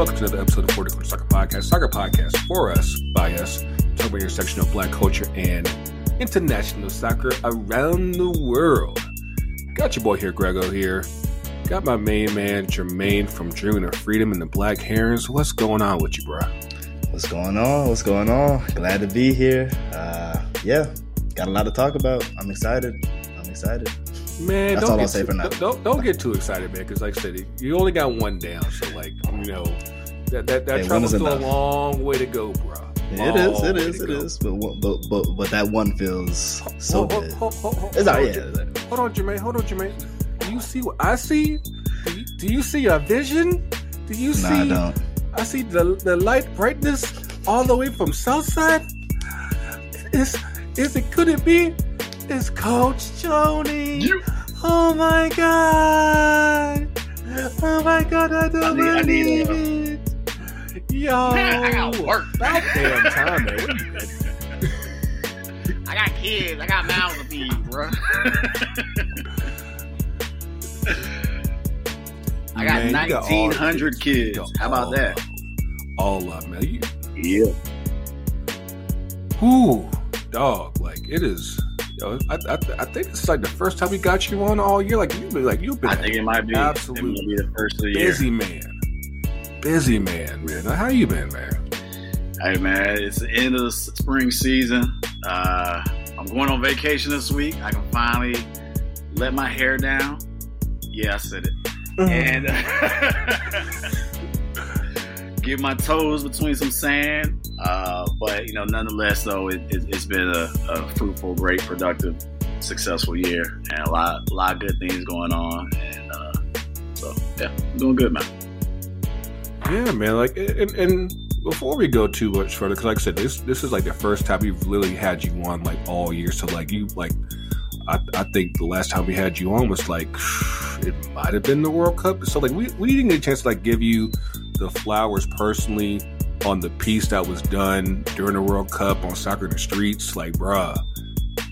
welcome to another episode of For the Culture Soccer Podcast. Soccer podcast for us, by us, talk about your section of black culture and international soccer around the world. Got your boy here, Greggo here. Got my main man, Jermaine from Dreaming of Freedom and the Black Herons. What's going on with you, bro? What's going on? What's going on? Glad to be here. Uh, yeah, got a lot to talk about. I'm excited. I'm excited. Man, That's don't all get I'll say too, for now. Don't, don't get too excited, man, because like I said, you only got one down. So, like, you know, that that, that Hey, travel's is still a long way to go, bro. It is. It way It go. is. But but but but that one feels so Hold- good. hold- hold- hold- It's all hold on, Yeah. Hold on, Jermaine. Hold on, Jermaine. Do you see what I see? Do you, do you see a vision? Do you Nah, I see? don't. I see the the light brightness all the way from Southside. Is is it? Could it be? It's Coach Tony. Oh my god! Oh my god! I don't I need- I need, believe it. Yo, I got work. About damn time, man. What are you- I got kids. I got mouths to feed, bro. I got Man, you got all the 1,900 kids. You got How about all that? of 'em. All of them, man. You, Yeah. Whoo, dog! Like it is. Yo, I, I, I think it's like the first time we got you on all year. Like you've been like you've been I think it might be. Absolute It might be the first of the year. busy man, busy man, man. How you been, man? Hey man, it's the end of the spring season. Uh, I'm going on vacation this week. I can finally let my hair down. Yeah, I said it. and get my toes between some sand. Uh, but you know, nonetheless, though, it, it, it's been a, a fruitful, great, productive, successful year, and a lot, a lot of good things going on. And uh, so, yeah, I'm doing good, man. Yeah, man. Like, and, and before we go too much further, because like I said, this this is like the first time we've literally had you on like all year. So like you like, I, I think the last time we had you on was like it might have been the World Cup. So like we we didn't get a chance to like give you the flowers personally on the piece that was done during the World Cup on soccer in the streets. Like, bruh,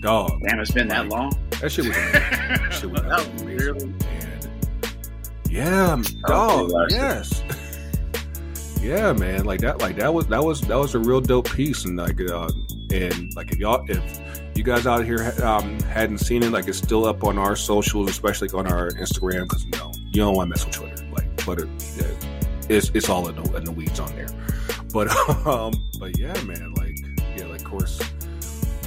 dog, Damn, it's been that long. that shit was amazing. That shit was That was really- amazing. And yeah, dog. Yes. Yeah, man. Like that. Like that was that was that was a real dope piece. And like, uh, and like if y'all if you guys out here um, hadn't seen it, like it's still up on our socials, especially on our Instagram, because you know you don't want to mess with Twitter. Like Twitter, yeah, it's it's all in the, in the weeds on there. But um, but yeah, man. Like yeah, like of course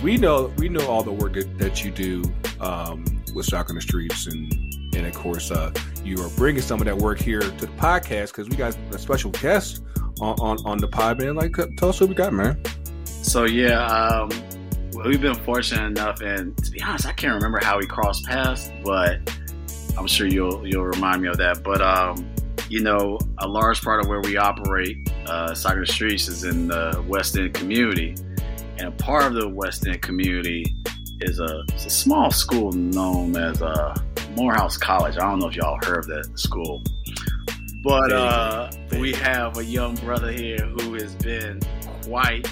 we know we know all the work that, you do um, with soccer in the streets and and of course uh, you are bringing some of that work here to the podcast because we got a special guest on, on on the pod man like tell us what we got man So yeah, um, we've been fortunate enough, and to be honest, I can't remember how we crossed paths, but I'm sure you'll you'll remind me of that. But um, you know, a large part of where we operate, uh, Soccer Streets, is in the West End community, and a part of the West End community is a, it's a small school known as uh, Morehouse College. I don't know if y'all heard of that school, but uh, we have a young brother here who has been quite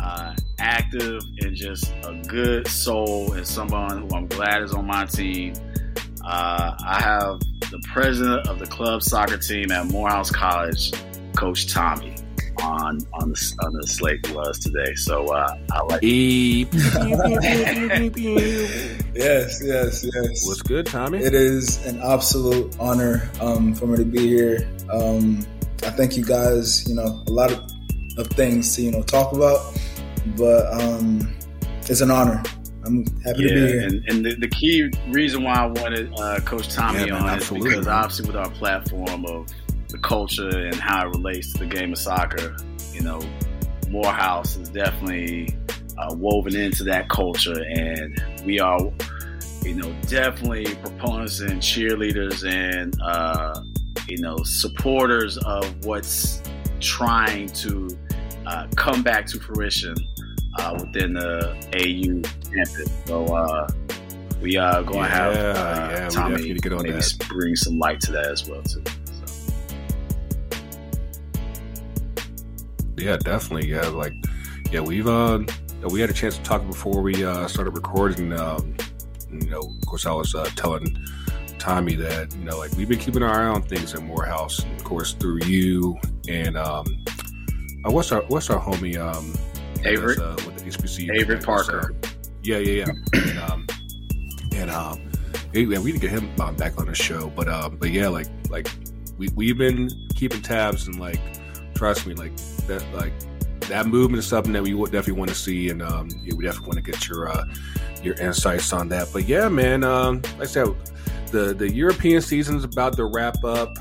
uh, active and just a good soul and someone who I'm glad is on my team. Uh, I have the president of the club soccer team at Morehouse College, Coach Tommy, on on the on the slate with us today. So uh, I like. Beep. Yes, yes, yes. what's good tommy It is an absolute honor um, for me to be here. Um, I thank you guys. You know, a lot of, of things to you know talk about, but um, it's an honor. I'm happy to be here. and, and the, the key reason why I wanted uh, Coach Tommy Yeah, on is because obviously with our platform of the culture and how it relates to the game of soccer, you know, Morehouse is definitely uh, woven into that culture, and we are, you know, definitely proponents and cheerleaders and uh, you know supporters of what's trying to uh, come back to fruition uh, within the AU campus. So uh, we are going to have uh, yeah, Tommy to get on maybe that. bring some light to that as well too. So. Yeah, definitely. Yeah, like yeah, we've uh we had a chance to talk before we uh started recording. Um, you know, of course, I was uh, telling Tommy that you know, like we've been keeping our eye on things at Morehouse, and of course through you and um, uh, what's our what's our homie um, Avery uh, with the HBC Avery Parker. Uh, yeah, yeah, yeah. and, um, and um, yeah, we need to get him um, back on the show, but um, but yeah, like like we we've been keeping tabs and like trust me, like that like that movement is something that we would definitely want to see, and um, yeah, we definitely want to get your uh, your insights on that. But yeah, man, um, like I said, the the European season is about to wrap up.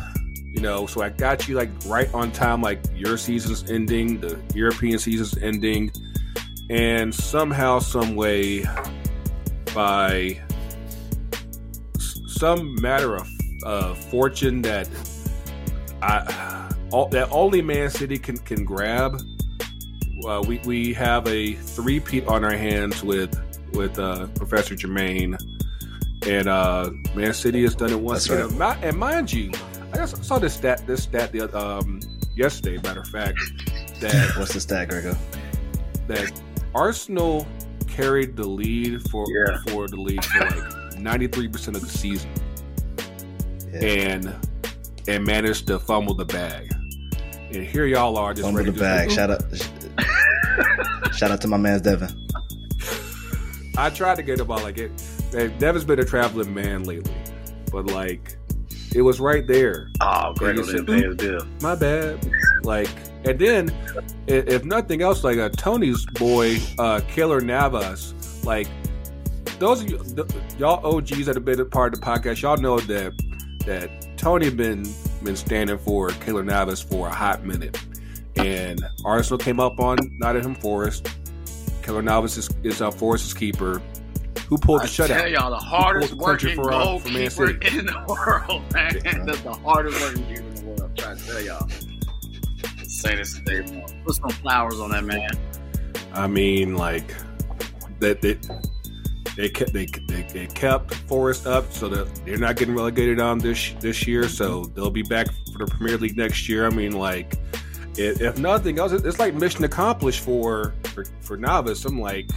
You know, so I got you like right on time. Like your season's ending, the European season's ending, and somehow, some way, by some matter of uh, fortune that I all, that only Man City can can grab. Uh, we we have a three peat on our hands with with uh, Professor Jermaine, and uh, Man City has done it once. And, mi- and mind you, I just saw this stat this stat the, um, yesterday. Matter of fact, that What's the stat, Greggo? that Arsenal carried the lead for Yeah. for the league for like ninety three percent of the season, Yeah. and and managed to fumble the bag. And here y'all are just Fumble the bag. Shout out. Shout out to my man's Devin. I tried to get about like it. Devin's been a traveling man lately, but like it was right there. Oh, Greggo you didn't said, pay his bill. My bad. Like, and then if nothing else, like a Tony's boy, uh, Keylor Navas, like those of you, th- y'all OGs that have been a part of the podcast, y'all know that that Tony been been standing for Keylor Navas for a hot minute, and Arsenal came up on Nottingham Forest. Keylor Navas is, is uh, Forest's keeper. Who pulled the I the tell y'all, the hardest working for, uh, goalkeeper in the world, man. Yeah. That's the hardest working keeper in the world. I'm trying to tell y'all. Say this today. Put some flowers on that man. I mean, like that they they kept they, they, they kept Forest up so that they're not getting relegated on this this year. So they'll be back for the Premier League next year. I mean, like if, if nothing else, it's like mission accomplished for for, for Navas. I'm like,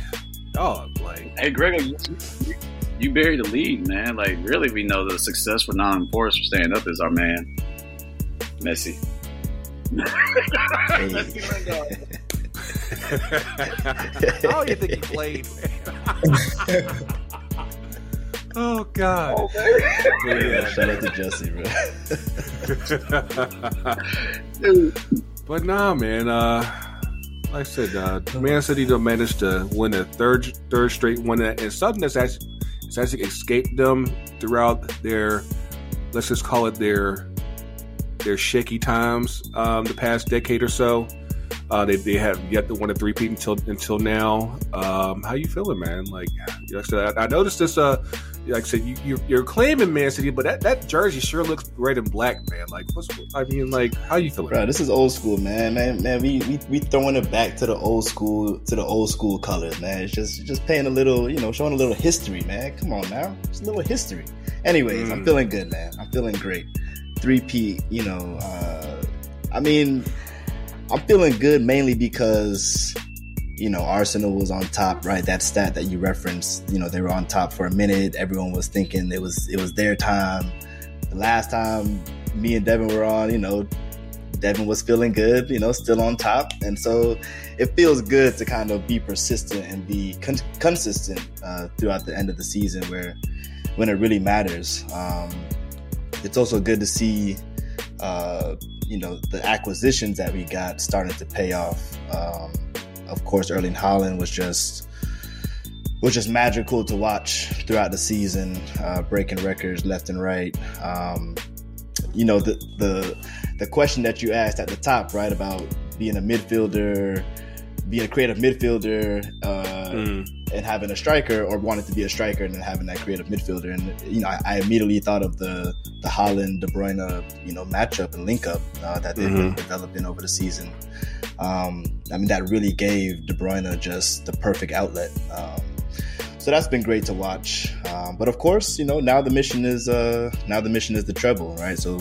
oh, like Hey, Greggo, you, you, you buried the lead, man. Like, really, we know the success for non Forest for staying up is our man, Messi. Hey. Jesse Lingard. how do you think he played? oh God. But yeah, Shout out to Jesse, bro. But nah, man. Uh, like I said, uh, Man City done managed to win a third third straight one, and something that's actually, it's actually escaped them throughout their, let's just call it their their shaky times um, the past decade or so. Uh, they, they have yet to win a three-peat until until now. Um, how you feeling, man? Like, like I said, I, I noticed this. Uh, like I said, you, you're, you're claiming Man City, but that, that jersey sure looks red and black, man. Like, what's I mean, like, how you feeling? Bro, this is old school, man. Man, man, we, we we throwing it back to the old school to the old school colors, man. It's just just paying a little, you know, showing a little history, man. Come on now, just a little history. Anyways, I'm Mm. feeling good, man. I'm feeling great. Three P, you know, uh, I mean, I'm feeling good mainly because you know Arsenal was on top, right? That stat that you referenced, you know, they were on top for a minute. Everyone was thinking it was it was their time. The last time me and Devin were on, you know, Devin was feeling good, you know, still on top. And so it feels good to kind of be persistent and be con- consistent uh, throughout the end of the season where when it really matters. Um, it's also good to see, uh, you know, the acquisitions that we got starting to pay off. Um, of course, Erling Haaland was just was just magical to watch throughout the season, uh, breaking records left and right. Um, you know, the the the question that you asked at the top, right, about being a midfielder, being a creative midfielder, uh, Mm. and having a striker, or wanted to be a striker and then having that creative midfielder. And you know, I, I immediately thought of the the Haaland De Bruyne, you know, matchup and link up uh, that they've been Mhm. developing over the season. Um, I mean, that really gave De Bruyne just the perfect outlet. Um, so that's been great to watch. Um, but of course, you know, now the mission is uh, now the mission is the treble, right? So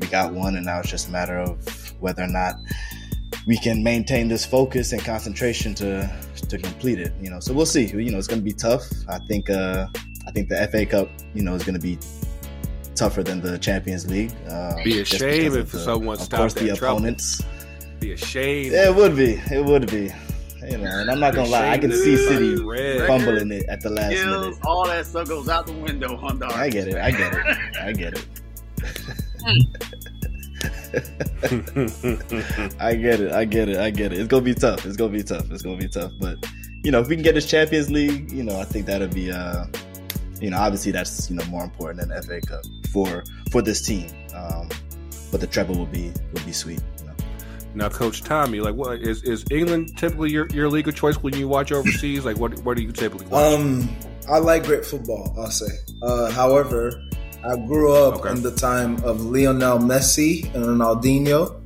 we got one, and now it's just a matter of whether or not we can maintain this focus and concentration to to complete it. You know, so we'll see. You know, it's going to be tough. I think uh, I think the FA Cup, you know, is going to be tougher than the Champions League. Uh, Be a shame if the, someone stopped Of course, the opponents. Be a shame. Yeah, it would be. It would be. You know, and I'm not gonna lie, I can see City fumbling it at the last Kills, minute. All that stuff goes out the window on. I get it. I get it. I get it. I get it. I get it. I get it. It's gonna be tough. It's gonna be tough. It's gonna be tough. But you know, if we can get this Champions League, you know, I think that'll be uh you know, obviously that's you know more important than the FA Cup for for this team. Um, but the treble will be will be sweet. You know? Now, Coach Tommy, like, what is is England typically your, your league of choice when you watch overseas? like, what what do you typically watch? Um, I like great football. I'll say. Uh, however, I grew up okay. in the time of Lionel Messi and Ronaldinho.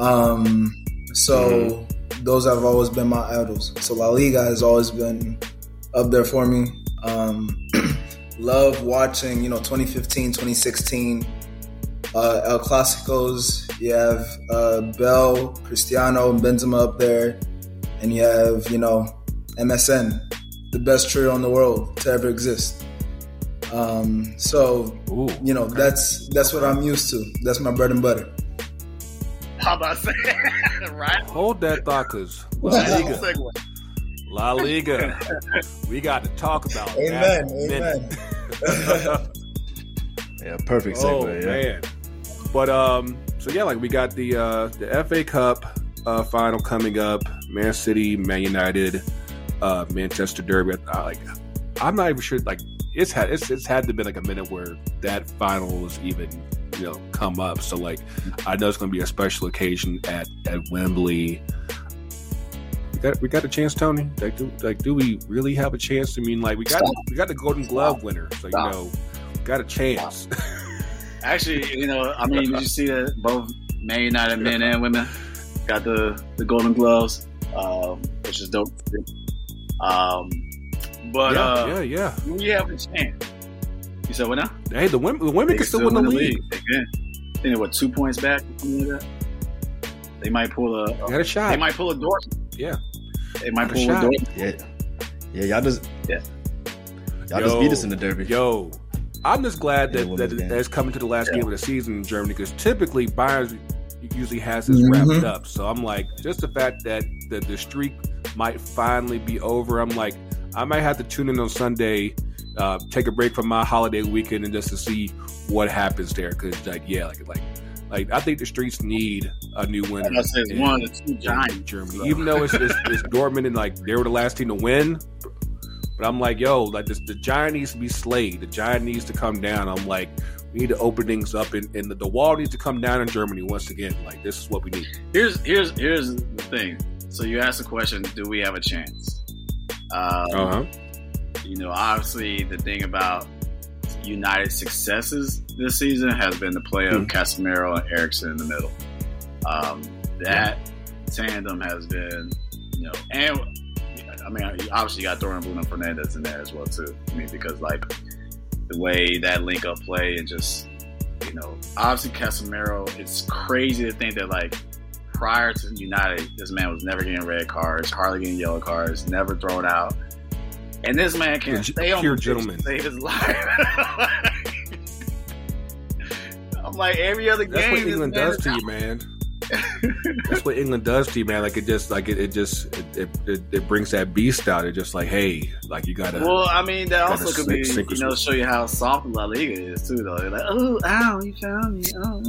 Um, so mm-hmm. those have always been my idols. So La Liga has always been up there for me. Um, love watching, you know, 2015, 2016 uh, El Clasicos. You have uh, Bale, Cristiano, and Benzema up there, and you have, you know, MSN, the best trio in the world to ever exist. Um, so Ooh, you know okay. that's that's what I'm used to. That's my bread and butter. How about say right? Hold that thought, cause La Liga, La Liga, we got to talk about. Amen. Amen. yeah, perfect segue. Oh yeah. man, but um, so yeah, like we got the uh the FA Cup uh final coming up. Man City, Man United, uh Manchester Derby. I, like, I'm not even sure. Like, it's had it's, it's had to be like a minute where that final was even you know come up. So like I know it's going to be a special occasion at at Wembley. We got we got a chance, Tony. Like do like do we really have a chance? I mean, like we got Stop. we got the Golden Glove winner, so Stop. you know got a chance. Actually, you know, I mean, did you see that both Man United men and women got the the Golden Gloves, um, which is dope. Um, but yeah, uh, yeah, yeah. We have a chance. You said what now? Hey, the women, the women can still, win the, league. league. They can. I think what two points back. Like they might pull a. a got a shot. They might pull a Dortmund. Yeah. They might pull a, a Dortmund. Yeah. Yeah, y'all just yeah. Y'all yo, just beat us in the derby. Yo, I'm just glad that, that it's coming to the last yeah. game of the season in Germany because typically Bayern usually has this mm-hmm. wrapped up. So I'm like, just the fact that the, the streak might finally be over. I'm like, I might have to tune in on Sunday, uh, take a break from my holiday weekend, and just to see what happens there. Because like, yeah, like like like I think the streets need a new winner. I said one the two giants, Germany. Even though it's, it's, it's Dortmund and like they were the last team to win, but I'm like, yo, like this, the giant needs to be slayed. The giant needs to come down. I'm like, we need to open things up, and, and the, the wall needs to come down in Germany once again. Like this is what we need. Here's here's here's the thing. So you asked the question: Do we have a chance? Um, uh-huh. You know, obviously, the thing about United successes this season has been the play of mm-hmm. Casemiro and Eriksen in the middle. Um, that yeah. tandem has been, you know, and I mean, obviously you got Dorian Bruno Fernandes in there as well too. I mean, because like the way that link up play and just you know, obviously Casemiro. It's crazy to think that like prior to United, this man was never getting red cards, hardly getting yellow cards, never thrown out. And this man can stay on pure gentleman, save his life. I'm like every other That's game. That's what England does to you, man. That's what England does to you, man. Like it just, like it, it just, it, it, it, brings that beast out. It's just like, hey, like you gotta. Well, I mean, that also could be, you know, show you how soft La Liga is too, though. They're like, oh, ow, you found me, oh.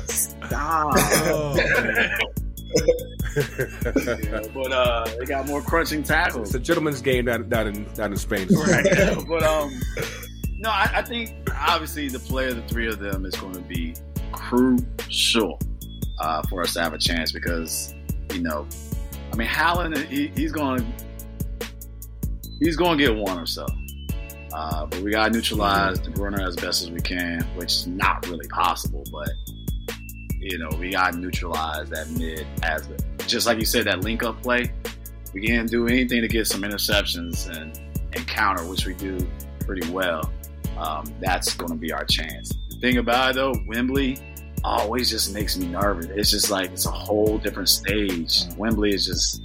Stop. Oh, yeah, but uh, they got more crunching tackles. It's a gentleman's game down, down in down in Spain. Right. but um, no, I, I, think obviously the play of the three of them is going to be crucial uh, for us to have a chance because you know, I mean, Haaland he, he's going to he's going to get one or so. Uh, but we got to neutralize De Bruyne as best as we can, which is not really possible. But you know, we got to neutralize that mid as just like you said that link up play. We can't do anything to get some interceptions and, and counter, which we do pretty well um, that's going to be our chance. The thing about it though, Wembley always just makes me nervous. It's just like it's a whole different stage. Wembley is just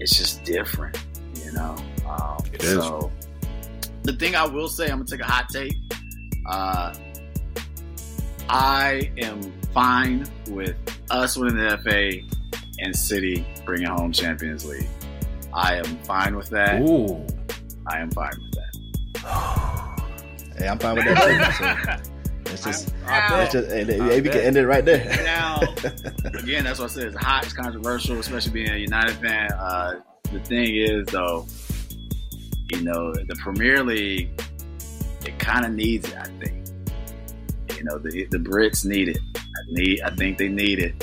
it's just different, you know. Um, it so, the thing I will say, I'm gonna take a hot take. Uh, I am fine with us winning the FA and City bringing home Champions League. I am fine with that. Ooh. I am fine with that. Hey, I'm fine with that too. So it's just, I it's just hey, I hey, we can end it right there. Now, again, that's what I said. It's hot, it's controversial, especially being a United fan. Uh, the thing is, though, you know, the Premier League, it kind of needs it. I think. You know, the the Brits need it. I need. I think they need it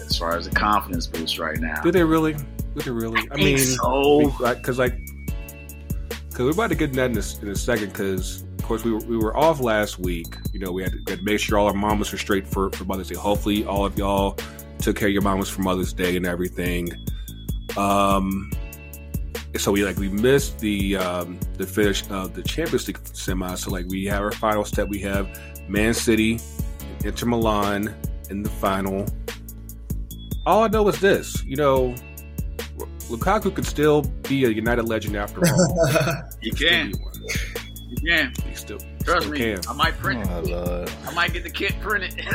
as far as the confidence boost right now. Do they really? Do they really? I, think mean, so. because like, because we're about to get into that in a, in a second. Because of course we were, we were off last week. You know, we had to, we had to make sure all our mamas were straight for for Mother's Day. Hopefully, all of y'all took care of your mamas for Mother's Day and everything. Um, so we like we missed the um the finish of the Champions League semi. So like we have our final step. We have Man City, and Inter Milan in the final. All I know is this, you know, Lukaku could still be a United legend after all. You can, be one. You can. He still, Trust still me, can. I might print it. Oh Lord. I might get the kit printed.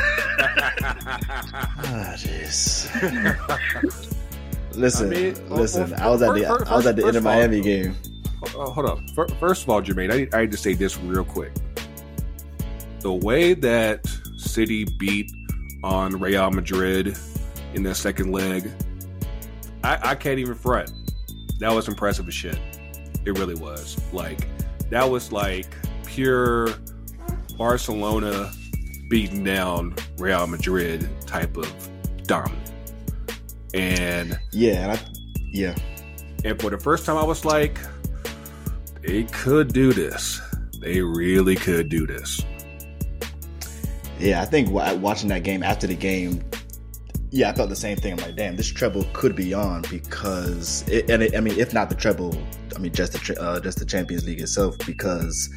Ah, jeez. Listen, I mean, well, listen. well, I was at the first- I was at the first Inter of all- Miami game. Oh, hold up. First of all, Jermaine, I need, I need to say this real quick. The way that City beat on Real Madrid in that second leg, I, I can't even front. That was impressive as shit. It really was. Like, that was like pure Barcelona beating down Real Madrid type of dominant. And Yeah, and I, yeah. and for the first time, I was like, they could do this. They really could do this. Yeah, I think watching that game after the game, yeah, I felt the same thing. I'm like, damn, this treble could be on because, it, and it, I mean, if not the treble, I mean, just the uh, just the Champions League itself. Because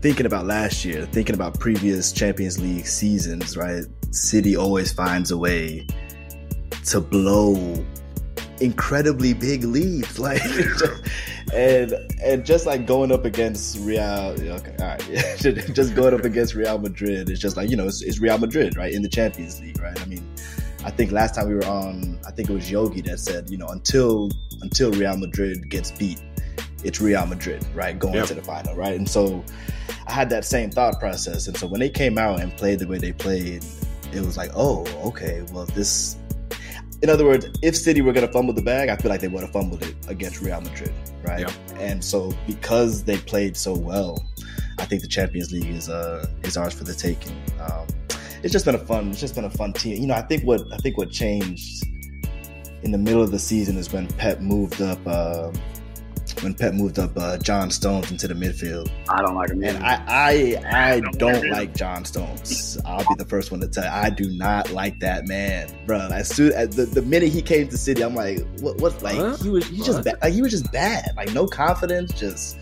thinking about last year, thinking about previous Champions League seasons, right? City always finds a way to blow incredibly big leads, like, and and just like going up against Real, okay, all right, yeah, just going up against Real Madrid, it's just like you know, it's, it's Real Madrid, right, in the Champions League, right? I mean, I think last time we were on, I think it was Yogi that said, you know, until until Real Madrid gets beat, it's Real Madrid, right, going Yep. to the final, right, and so I had that same thought process, and so when they came out and played the way they played, it was like, oh, okay, well this. In other words, if City were going to fumble the bag, I feel like they would have fumbled it against Real Madrid, right? Yep. And so because they played so well, I think the Champions League is uh is ours for the taking. Um, it's just been a fun. It's just been a fun team. You know, I think what I think what changed in the middle of the season is when Pep moved up. Uh, when Pep moved up uh, John Stones into the midfield, I don't like him. and I I I Don't don't like John Stones. I'll be the first one to tell you, I do not like that man, bro. As soon as the, the minute he came to City, I'm like, what what like What? he was he just What? ba- like he was just bad, like no confidence, just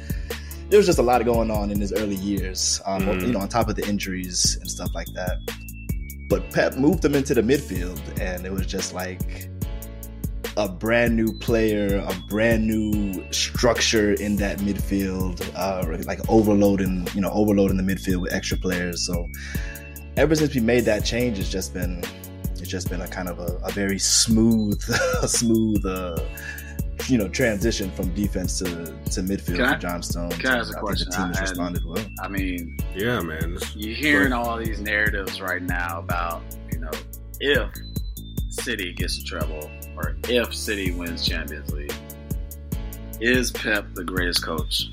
there was just a lot going on in his early years, um, Mhm. you know, on top of the injuries and stuff like that. But Pep moved him into the midfield, and it was just like a brand new player, a brand new structure in that midfield, uh, like overloading, you know, overloading the midfield with extra players. So ever since we made that change, it's just been, it's just been a kind of a, a very smooth, smooth, uh, you know, transition from defense to, to midfield Can I- for John Stones. can I ask a question? think the team has responded well. I mean, Yeah, man. You're hearing all these narratives right now about, you know, if City gets a treble or if City wins Champions League, is Pep the greatest coach?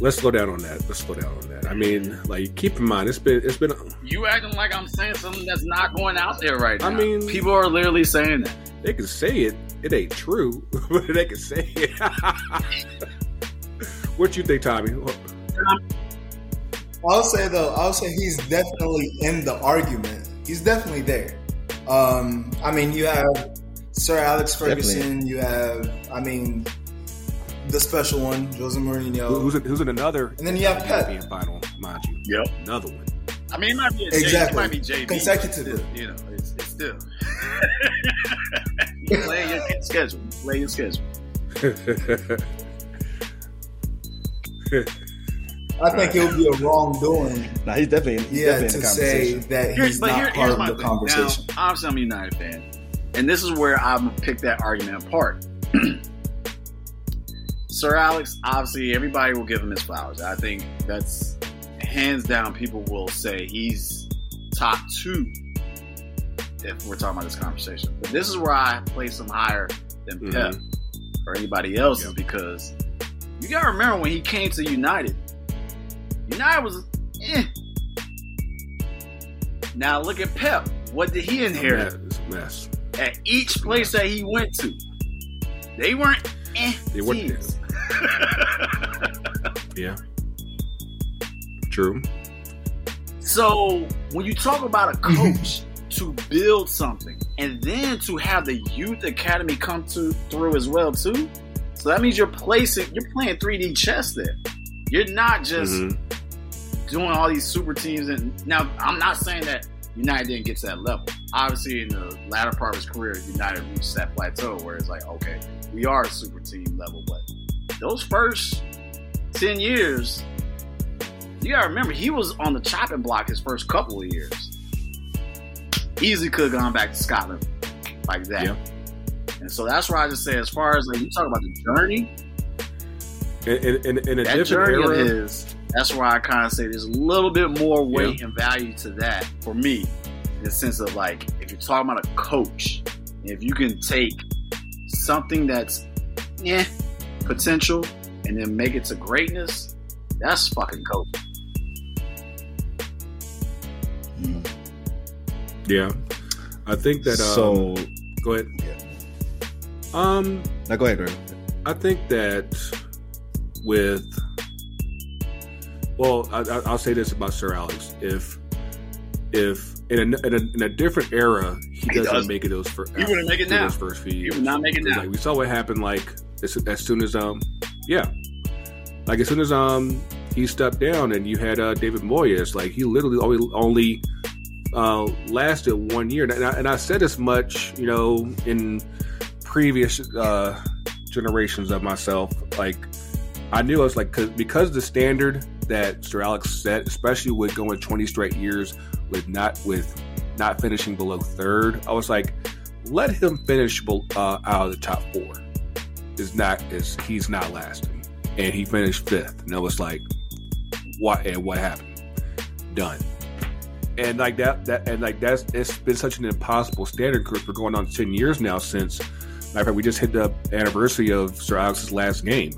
Let's slow down on that. Let's slow down on that. I mean, like, keep in mind, it's been, it's been, You acting like I'm saying something that's not going out there right now. I mean- people are literally saying that. they can say it. It ain't true, but they can say it. what you think, Tommy? I'll say though, I'll say he's definitely in the argument. He's definitely there. Um, I mean, you have Sir Alex Ferguson. You have, I mean, the special one, Jose Mourinho. Who's in, who's in another? And then you have Pep. European final, mind you. Yep. Another one. I mean, it might be a J- Exactly. it might be JB. Consecutively. still, You know, it's, it's still. you play your schedule. You play your schedule. I think it would be a wrongdoing. Nah, he's definitely he's Yeah, definitely in to the say conversation. that he's but not here, part here's of my the thing. conversation. Now, obviously, I'm a United fan, and this is where I'm gonna pick that argument apart. Sir Alex, obviously, everybody will give him his flowers. I think that's hands down. People will say he's top two if we're talking about this conversation. But this is where I place him higher than Mhm. Pep or anybody else, Yep. because you gotta remember when he came to United, United was eh. Now look at Pep. What did he inherit It's a mess. at each place that he went to? They weren't eh They weren't- teams. Yeah. True. So when you talk about a coach to build something and then to have the youth academy come to through as well too, so that means you're placing you're playing 3D chess there. You're not just Mhm. doing all these super teams. And now I'm not saying that United didn't get to that level. Obviously, in the latter part of his career, United reached that plateau where it's like, okay, we are a super team level. But those first ten years, you gotta remember he was on the chopping block his first couple of years. Easily could have gone back to Scotland like that. Yeah. And so that's why I just say, as far as like you talk about the journey, In, in, in, a that different journey era, his, that's why I kind of say there's a little bit more weight and value to that for me, in the sense of like, if you're talking about a coach, if you can take something that's, yeah, potential, and then make it to greatness, that's fucking coach. Mm. Yeah. I think that. Um, so go ahead. Yeah. Um, now go ahead, Greg. I think that with, well, I, I- I'll say this about Sir Alex: if if in a, in a, in a different era, he, He doesn't does. make it those first. He wouldn't make it now. Those first few He would not make it 'Cause, now. Like we saw what happened. Like as, as soon as um, yeah, like as soon as um he stepped down and you had uh, David Moyes, like he literally only only uh, lasted one year. And I, and I said as much, you know, in previous uh, generations of myself. Like I knew I was like cause, because the standard that Sir Alex set, especially with going twenty straight years with not with not finishing below third, I was like, let him finish uh, out of the top four. Is not is he's not lasting, and he finished fifth, and I was like, what and what happened? Done. And like that, that and like that's it's been such an impossible standard because we're going on ten years now since. Matter of fact, we just hit the anniversary of Sir Alex's last game,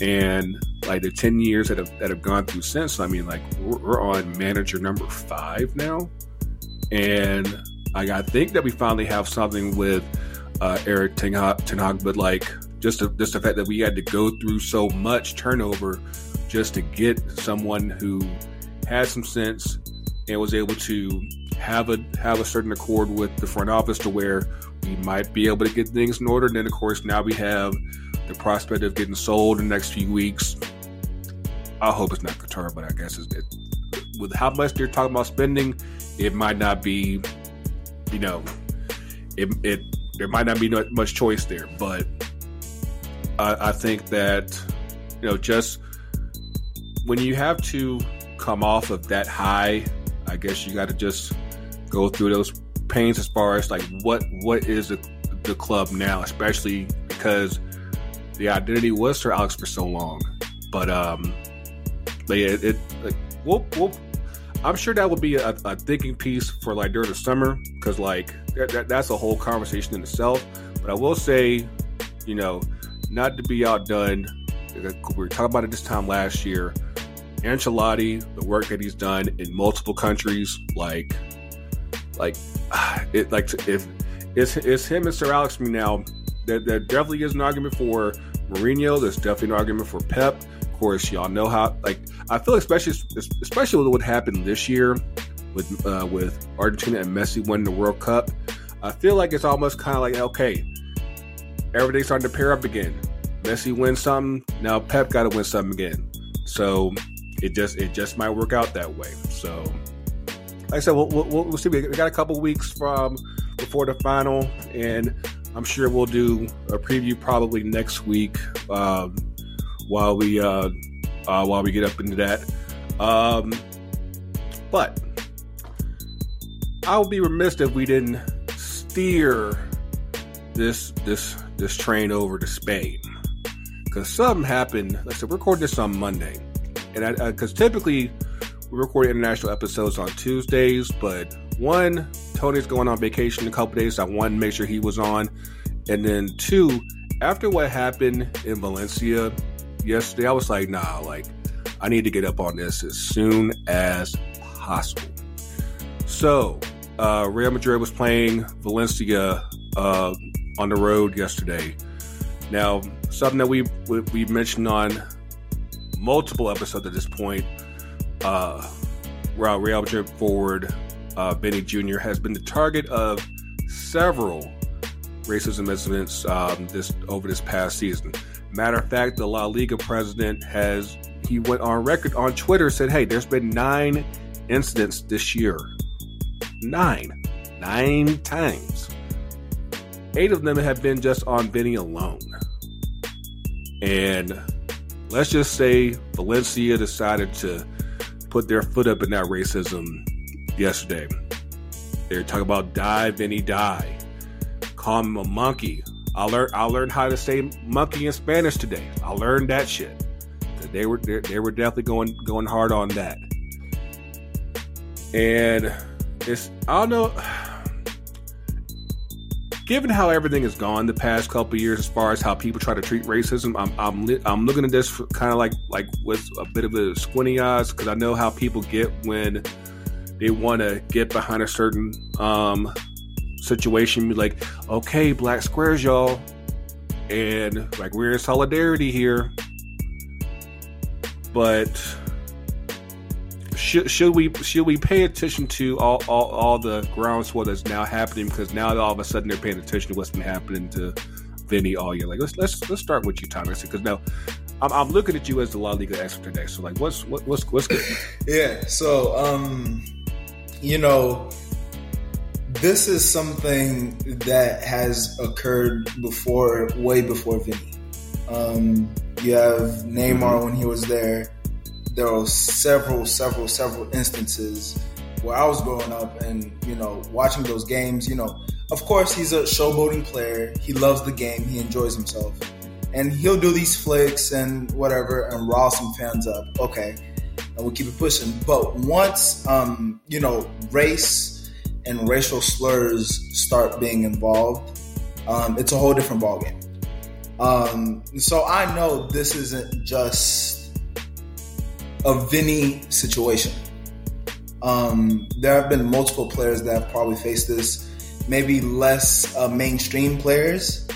and like the ten years that have that have gone through since. I mean, like we're, we're on manager number five now, and like I think that we finally have something with uh, Erik ten Hag, but like just the, just the fact that we had to go through so much turnover just to get someone who had some sense and was able to have a have a certain accord with the front office to where we might be able to get things in order. And then, of course, now we have the prospect of getting sold in the next few weeks. I hope it's not Qatar, but I guess it, with how much they're talking about spending, it might not be, you know, it, it there might not be much choice there. But I, I think that, you know, just when you have to come off of that high, I guess you got to just go through those pains as far as like what what is the, the club now, especially because the identity was Sir Alex for so long. But um, but yeah, it, it like we'll, we'll I'm sure that would be a, a thinking piece for like during the summer because like that, that, that's a whole conversation in itself. But I will say, you know, not to be outdone. We were talking about it this time last year. Ancelotti, the work that he's done in multiple countries, like, like it, like if it's it's him and Sir Alex me now. There, there definitely is an argument for Mourinho. There's definitely an argument for Pep. Of course, y'all know how. Like, I feel especially especially with what happened this year with uh, with Argentina and Messi winning the World Cup. I feel like it's almost kind of like okay, everything's starting to pair up again. Messi wins something, now Pep got to win something again. So it just it just might work out that way. So, like I said, we'll, we'll, we'll see. We got a couple weeks from before the final, and I'm sure we'll do a preview probably next week um, while we uh, uh, while we get up into that. Um, but I would be remiss if we didn't steer this this this train over to Spain because something happened. Like I said, we're recording this on Monday, and because typically we record international episodes on Tuesdays, but one Tony's going on vacation in a couple days. So I wanted to make sure he was on, and then two, after what happened in Valencia yesterday, I was like, nah, like I need to get up on this as soon as possible. So uh, Real Madrid was playing Valencia uh, on the road yesterday. Now, something that we, we mentioned on multiple episodes at this point, uh, Real Madrid forward uh, Vini Jr. has been the target of several racism incidents um, this over this past season. Matter of fact, the La Liga president has he went on record on Twitter said, "Hey, there's been nine incidents this year. Nine, nine times. Eight of them have been just on Vinny alone. And let's just say Valencia decided to put their foot up in that racism yesterday. They're talking about die, Vinny, die. Call him a monkey. I learned I learned how to say monkey in Spanish today. I learned that shit. They were they were definitely going going hard on that. And it's I don't know. Given how everything has gone the past couple years, as far as how people try to treat racism, I'm I'm, I'm looking at this kind of like like with a bit of a squinty eyes because I know how people get when they want to get behind a certain um, situation. Be like, okay, black squares, y'all, and like we're in solidarity here. But should, should we should we pay attention to all, all, all the groundswell that's now happening because now all of a sudden they're paying attention to what's been happening to Vinny all year. Like let's let's let's start with you, Thomas, because now I'm, I'm looking at you as the La Liga expert today. So like, what's what, what's what's good? yeah. So um, you know, this is something that has occurred before, way before Vinny. Um, you have Neymar mm-hmm. when he was there there are several, several, several instances where I was growing up and, you know, watching those games, you know, of course he's a showboating player. He loves the game. He enjoys himself. And he'll do these flicks and whatever and rile some fans up. Okay. And we'll keep it pushing. But once, um, you know, race and racial slurs start being involved, um, it's a whole different ballgame. Um, so I know this isn't just a Vinny situation. Um, there have been multiple players that have probably faced this. Maybe less uh, mainstream players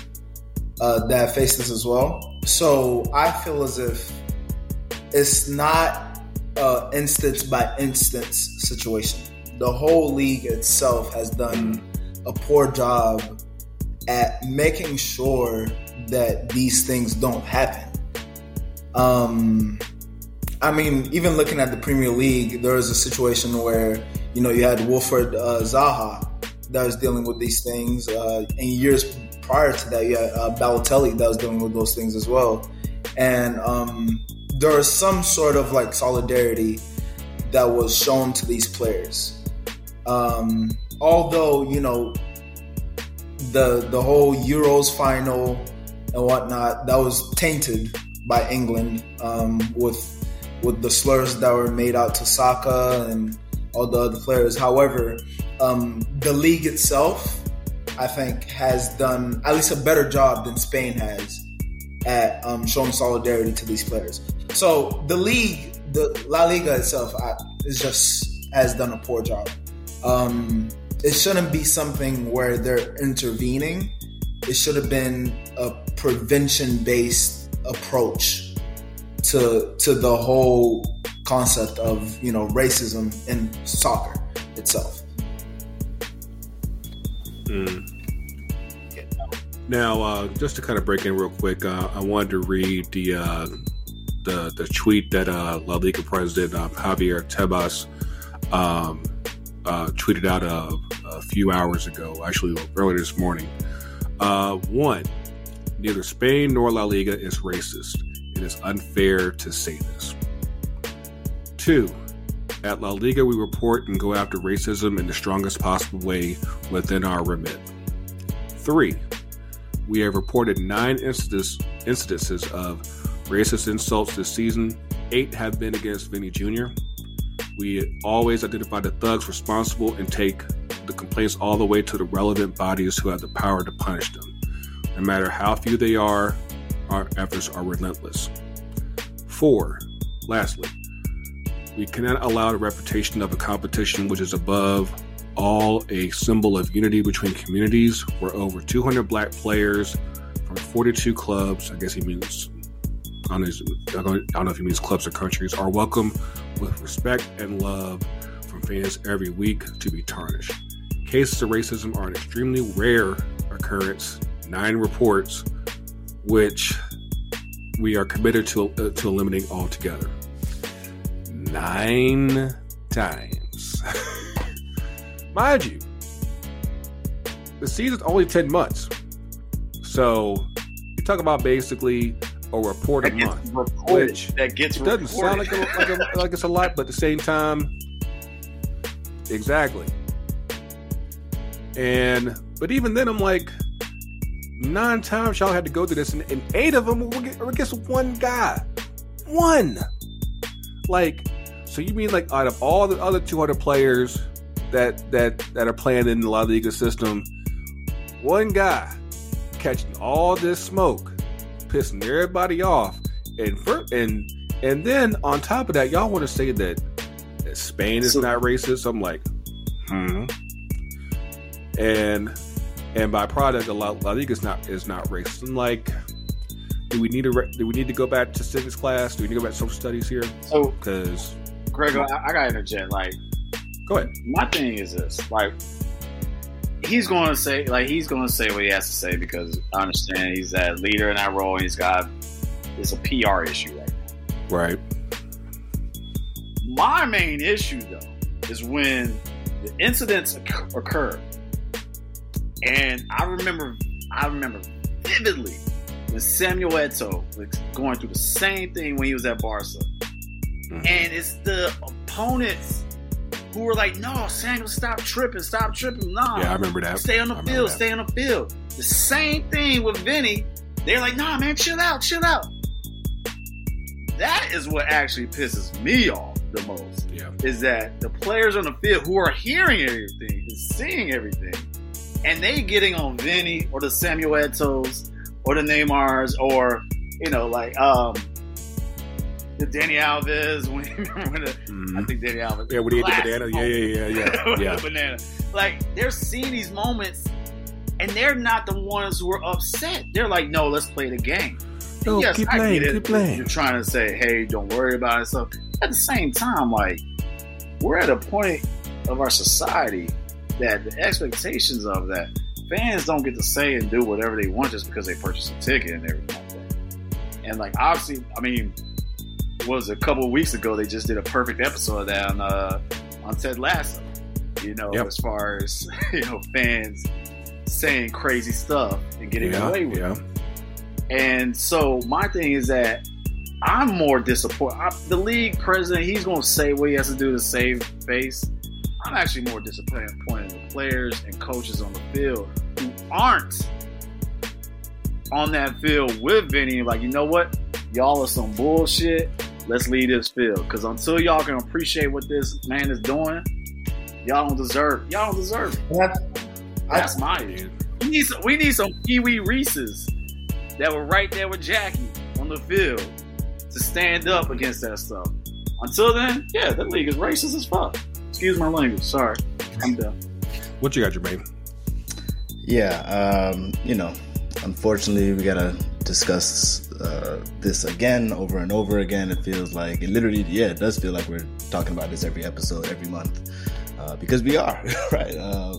uh, that have faced this as well. So I feel as if it's not an instance by instance situation. The whole league itself has done a poor job at making sure that these things don't happen. Um, I mean, even looking at the Premier League, there was a situation where you know you had Wilfried uh, Zaha that was dealing with these things, uh, and years prior to that, you had uh, Balotelli that was dealing with those things as well. And um, there was some sort of like solidarity that was shown to these players. Um, although you know the the whole Euros final and whatnot that was tainted by England um, with with the slurs that were made out to Saka and all the other players. However, um, the league itself, I think, has done at least a better job than Spain has at um, showing solidarity to these players. So the league, the La Liga itself, I, is just has done a poor job. Um, it shouldn't be something where they're intervening. It should have been a prevention based approach to to the whole concept of you know racism in soccer itself. Mm. Now, uh, just to kind of break in real quick, uh, I wanted to read the uh, the the tweet that uh, La Liga president uh, Javier Tebas um, uh, tweeted out a, a, few hours ago, actually earlier this morning. one, neither Spain nor La Liga is racist. It is unfair to say this. Two, at La Liga, we report and go after racism in the strongest possible way within our remit. Three, we have reported nine incidences of racist insults this season. Eight have been against Vinny Jr. We always identify the thugs responsible and take the complaints all the way to the relevant bodies who have the power to punish them. No matter how few they are, our efforts are relentless. Four, lastly, we cannot allow the reputation of a competition which is above all a symbol of unity between communities where over 200 black players from 42 clubs, I guess he means, I don't know if he means clubs or countries, are welcome with respect and love from fans every week to be tarnished. Cases of racism are an extremely rare occurrence, nine reports, which we are committed to, uh, to eliminating altogether. Nine times. Mind you, the season's only 10 months. So you talk about basically a report a month, reported, which that gets it doesn't sound like, a, like, a, like it's a lot, but at the same time, exactly. And but even then, I'm like, nine times y'all had to go through this, and, and eight of them were against one guy, one. Like, so you mean like out of all the other 200 players that that that are playing in the La Liga system, one guy catching all this smoke, pissing everybody off, and for, and and then on top of that, y'all want to say that, that Spain is So- not racist? I'm like, hmm. And and by product, a La, La Liga is not is not racist. I'm like, do we need to re- do we need to go back to civics class? Do we need to go back to social studies here? So, Because Greg, I, I got interject. Like, go ahead. my thing is this: like, he's going to say, like, he's going to say what he has to say because I understand he's that leader in that role. And he's got it's a PR issue right now. Right. My main issue, though, is when the incidents occ- occur, and I remember, I remember vividly when Samuel Eto'o was going through the same thing when he was at Barca, Mhm. and it's the opponents who were like, "No, Samuel, stop tripping, stop tripping, nah, Yeah, I remember that. stay on the I field, stay on the field." The same thing with Vinny. They're like, "Nah, man, chill out, chill out." That is what actually pisses me off the most Yeah. is that the players on the field who are hearing everything and seeing everything, and they getting on Vinny or the Samuel Eto's or the Neymars or you know like um the Dani Alves when, when the, I Mhm. think Dani Alves Yeah, when he hit the Classic banana. Yeah, yeah, yeah, yeah, the yeah. banana like they're seeing these moments and they're not the ones who are upset they're like no let's play the game No, yes, keep I playing, get it. keep playing. You're trying to say, hey, don't worry about it. So at the same time, like we're at a point of our society that the expectations of that fans don't get to say and do whatever they want just because they purchase a ticket and everything like that. And like obviously, I mean, was a couple weeks ago they just did a perfect episode of that on uh, on Ted Lasso. You know, Yep. as far as you know, fans saying crazy stuff and getting Yeah, away with it. And so my thing is that I'm more disappointed. I, the league president, he's going to say what he has to do to save face. I'm actually more disappointed players and coaches on the field who aren't on that field with Vinny. Like, you know what? Y'all are some bullshit. Let's leave this field. Because until y'all can appreciate what this man is doing, y'all don't deserve. Y'all don't deserve it. That's, That's my issue. We need some, we need some Wee Reese's that were right there with Jackie on the field to stand up against that stuff. Until then, yeah, that league is racist as fuck. Excuse my language. Sorry, I'm done. What you got, Jermaine? Yeah, um, you know, unfortunately, we gotta discuss uh, this again over and over again. It feels like it literally, yeah, it does feel like we're talking about this every episode, every month, uh, because we are, right? Uh,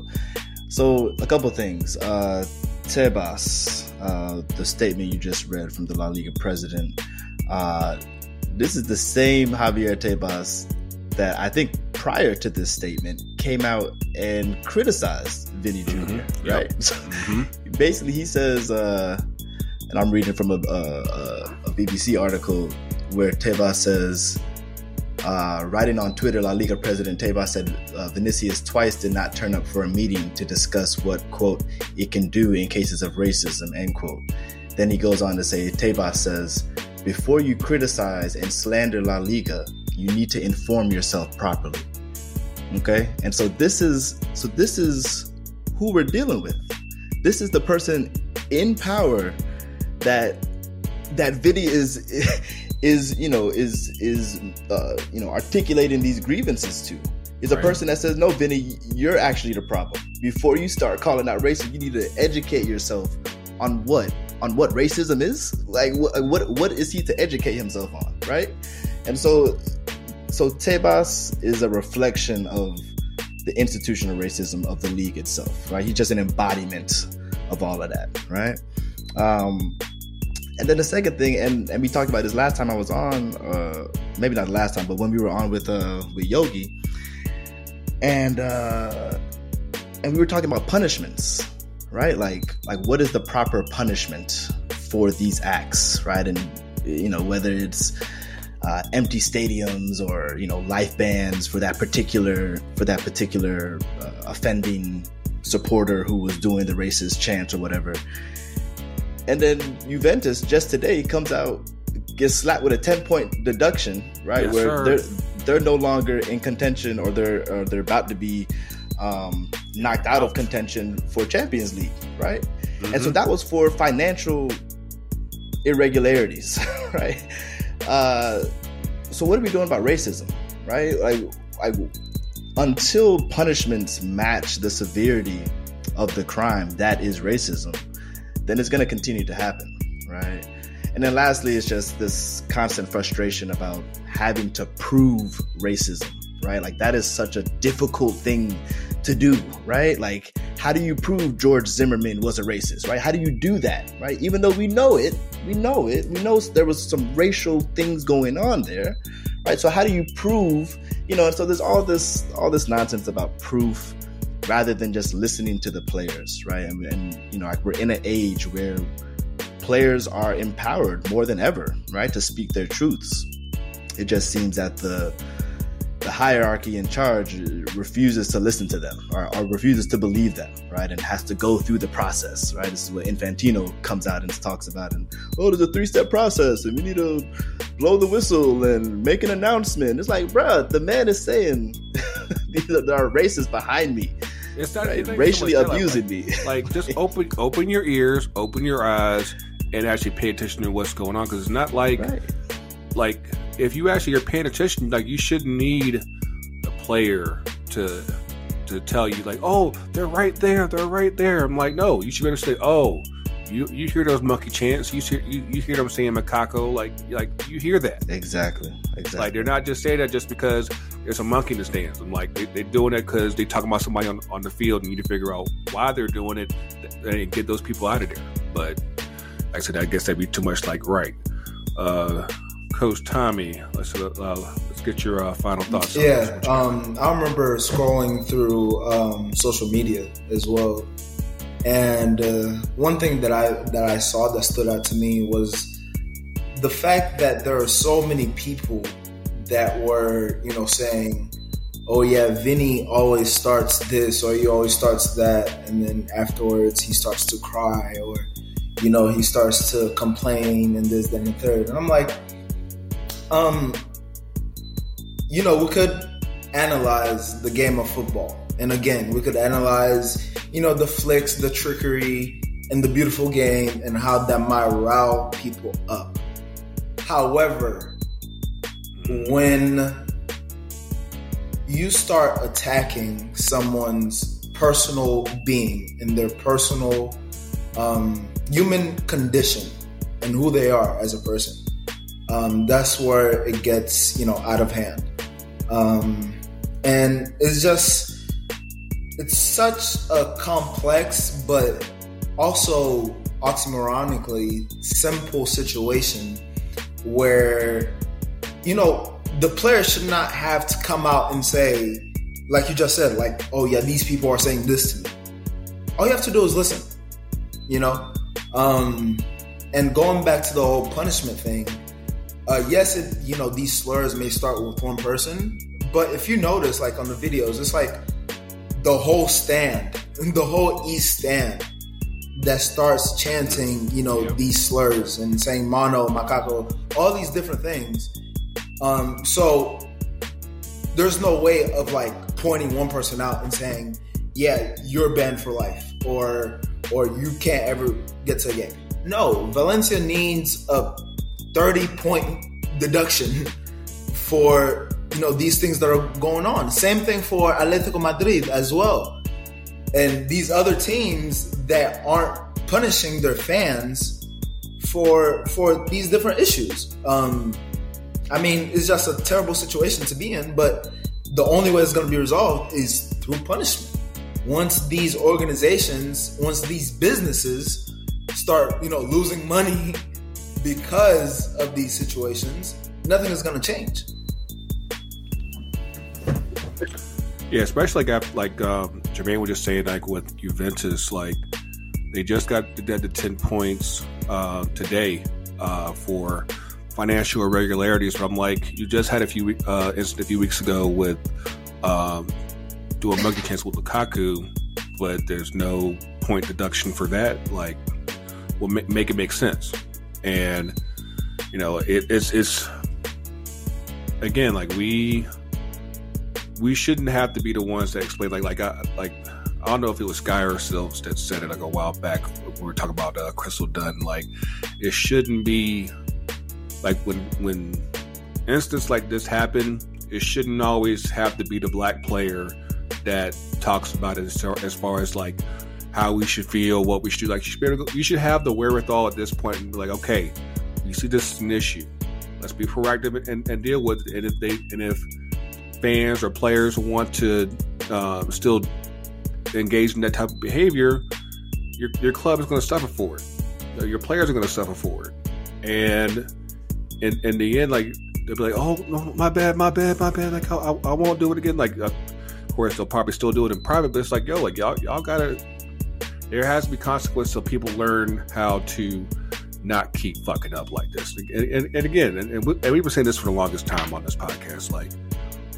so, a couple things. Uh, Tebas, uh, the statement you just read from the La Liga president, uh, this is the same Javier Tebas that I think prior to this statement came out and criticized Vinny junior Mhm. Yep. right? So Mhm. basically, he says, uh, and I'm reading from a, a, a BBC article where Tebas says, uh, writing on Twitter, La Liga president Tebas said uh, Vinicius twice did not turn up for a meeting to discuss what, quote, it can do in cases of racism, end quote. Then he goes on to say, Tebas says, before you criticize and slander La Liga, you need to inform yourself properly. Okay? And so this is so this is who we're dealing with. This is the person in power that that Vinny is is you know is is uh, you know articulating these grievances to is a right. person that says no Vinny you're actually the problem before you start calling out racism you need to educate yourself on what on what racism is like what what, what is he to educate himself on right and so so Tebas is a reflection of the institutional racism of the league itself right he's just an embodiment of all of that right um and then the second thing, and, and we talked about this last time I was on, uh, maybe not last time, but when we were on with uh, with Yogi, and uh, and we were talking about punishments, right? Like like what is the proper punishment for these acts, right? And you know whether it's uh, empty stadiums or you know life bans for that particular for that particular uh, offending supporter who was doing the racist chant or whatever and then Juventus just today comes out gets slapped with a 10 point deduction, right? Yes, Where sir. they're they're no longer in contention or they're or they're about to be um, knocked out of contention for Champions League, right? Mm-hmm. And so mm-hmm. that was for financial irregularities, right? Uh, so what are we doing about racism, right? Like, like until punishments match the severity of the crime that is racism, then it's going to continue to happen, right? And then lastly, it's just this constant frustration about having to prove racism, right? Like that is such a difficult thing to do, right? Like, how do you prove George Zimmerman was a racist, right? How do you do that, right? Even though we know it, we know it, we know there was some racial things going on there, right? So how do you prove, you know? And so there's all this, all this nonsense about proof rather than just listening to the players, right? And, and you know, like we're in an age where players are empowered more than ever, right, to speak their truths. It just seems that the the hierarchy in charge refuses to listen to them or, or, refuses to believe them, right? And has to go through the process, right? This is what Infantino comes out and talks about. And oh, there's a three step process, and we need to blow the whistle and make an announcement. It's like, bruh, the man is saying there are racists behind me. It's not right? racially so abusing like, me. like just open open your ears, open your eyes, and actually pay attention to what's going on. Because it's not like right. like if you actually are paying attention, like you shouldn't need a player to to tell you like, oh, they're right there, they're right there. I'm like, no, you should say, oh, you you hear those monkey chants, you hear you, you hear them saying macaco, like like you hear that exactly, exactly. Like they're not just saying that just because there's a monkey in the stands. I'm like, they, are doing it because they talking about somebody on, on the field and you need to figure out why they're doing it and get those people out of there. But like I said, I guess that'd be too much like right. Uh, Coach Tommy, let's uh, let's get your uh, final thoughts. Yeah, um, I remember scrolling through um, social media as well, and uh, one thing that I that I saw that stood out to me was the fact that there are so many people that were, you know, saying, oh yeah, Vinny always starts this or he always starts that. And then afterwards he starts to cry or, you know, he starts to complain and this, then the third. And I'm like, um, you know, we could analyze the game of football. And again, we could analyze, you know, the flicks, the trickery, and the beautiful game and how that might rile people up. However, when you start attacking someone's personal being and their personal um, human condition and who they are as a person, um, that's where it gets you know out of hand, um, and it's just it's such a complex but also oxymoronically simple situation where you know, the player should not have to come out and say, like you just said, like, oh yeah, these people are saying this to me. All you have to do is listen, you know? Um, and going back to the whole punishment thing, uh, yes, it you know these slurs may start with one person, but if you notice, like on the videos, it's like the whole stand, the whole East stand that starts chanting, you know, yep. these slurs and saying mono, macaco, all these different things. Um, so there's no way of like pointing one person out and saying, "Yeah, you're banned for life," or or you can't ever get to a game. No, Valencia needs a 30 point deduction for you know these things that are going on. Same thing for Atletico Madrid as well. And these other teams that aren't punishing their fans for for these different issues. Um, I mean, it's just a terrible situation to be in, but the only way it's going to be resolved is through punishment. Once these organizations, once these businesses start, you know, losing money because of these situations, nothing is going to change. Yeah, especially like like um, Jermaine was just saying, like with Juventus, like they just got the, the ten points uh, today uh, for financial irregularities. But I'm like, you just had a few uh, incident a few weeks ago with um, doing monkey cancel with Lukaku, but there's no point deduction for that. Like, will make it make sense. And you know, it, it's it's again like we we shouldn't have to be the ones that explain like like I like I don't know if it was Sky ourselves that said it like a while back. We were talking about uh, Crystal Dunn. Like it shouldn't be like when when instances like this happen, it shouldn't always have to be the black player that talks about it as, as far as like how we should feel, what we should do. Like you should, you should have the wherewithal at this point and be like, okay, you see this is an issue. Let's be proactive and, and deal with it. And if they and if fans or players want to um, still engage in that type of behavior, your, your club is going to suffer for it. Your players are going to suffer for it. And in, in the end, like, they'll be like, oh, no, my bad, my bad, my bad. Like, I, I, won't do it again. Like, uh, of course, they'll probably still do it in private, but it's like, yo, like, y'all, y'all gotta, there has to be consequence so people learn how to not keep fucking up like this. And, and, and again, and, and, we, and we were saying this for the longest time on this podcast, like,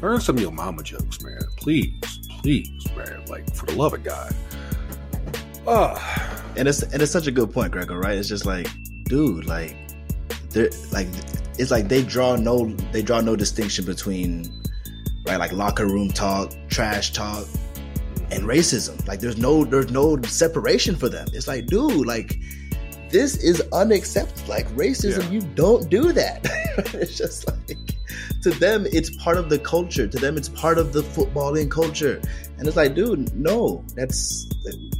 learn some of your mama jokes, man. Please, please, man. Like for the love of God. Oh. And it's and it's such a good point, Greggo. Right? It's just like, dude, like they're like it's like they draw no they draw no distinction between right like locker room talk, trash talk, and racism. Like there's no there's no separation for them. It's like, dude, like this is unacceptable. Like racism, yeah. you don't do that. it's just like to them, it's part of the culture. To them, it's part of the footballing culture. And it's like, dude, no, that's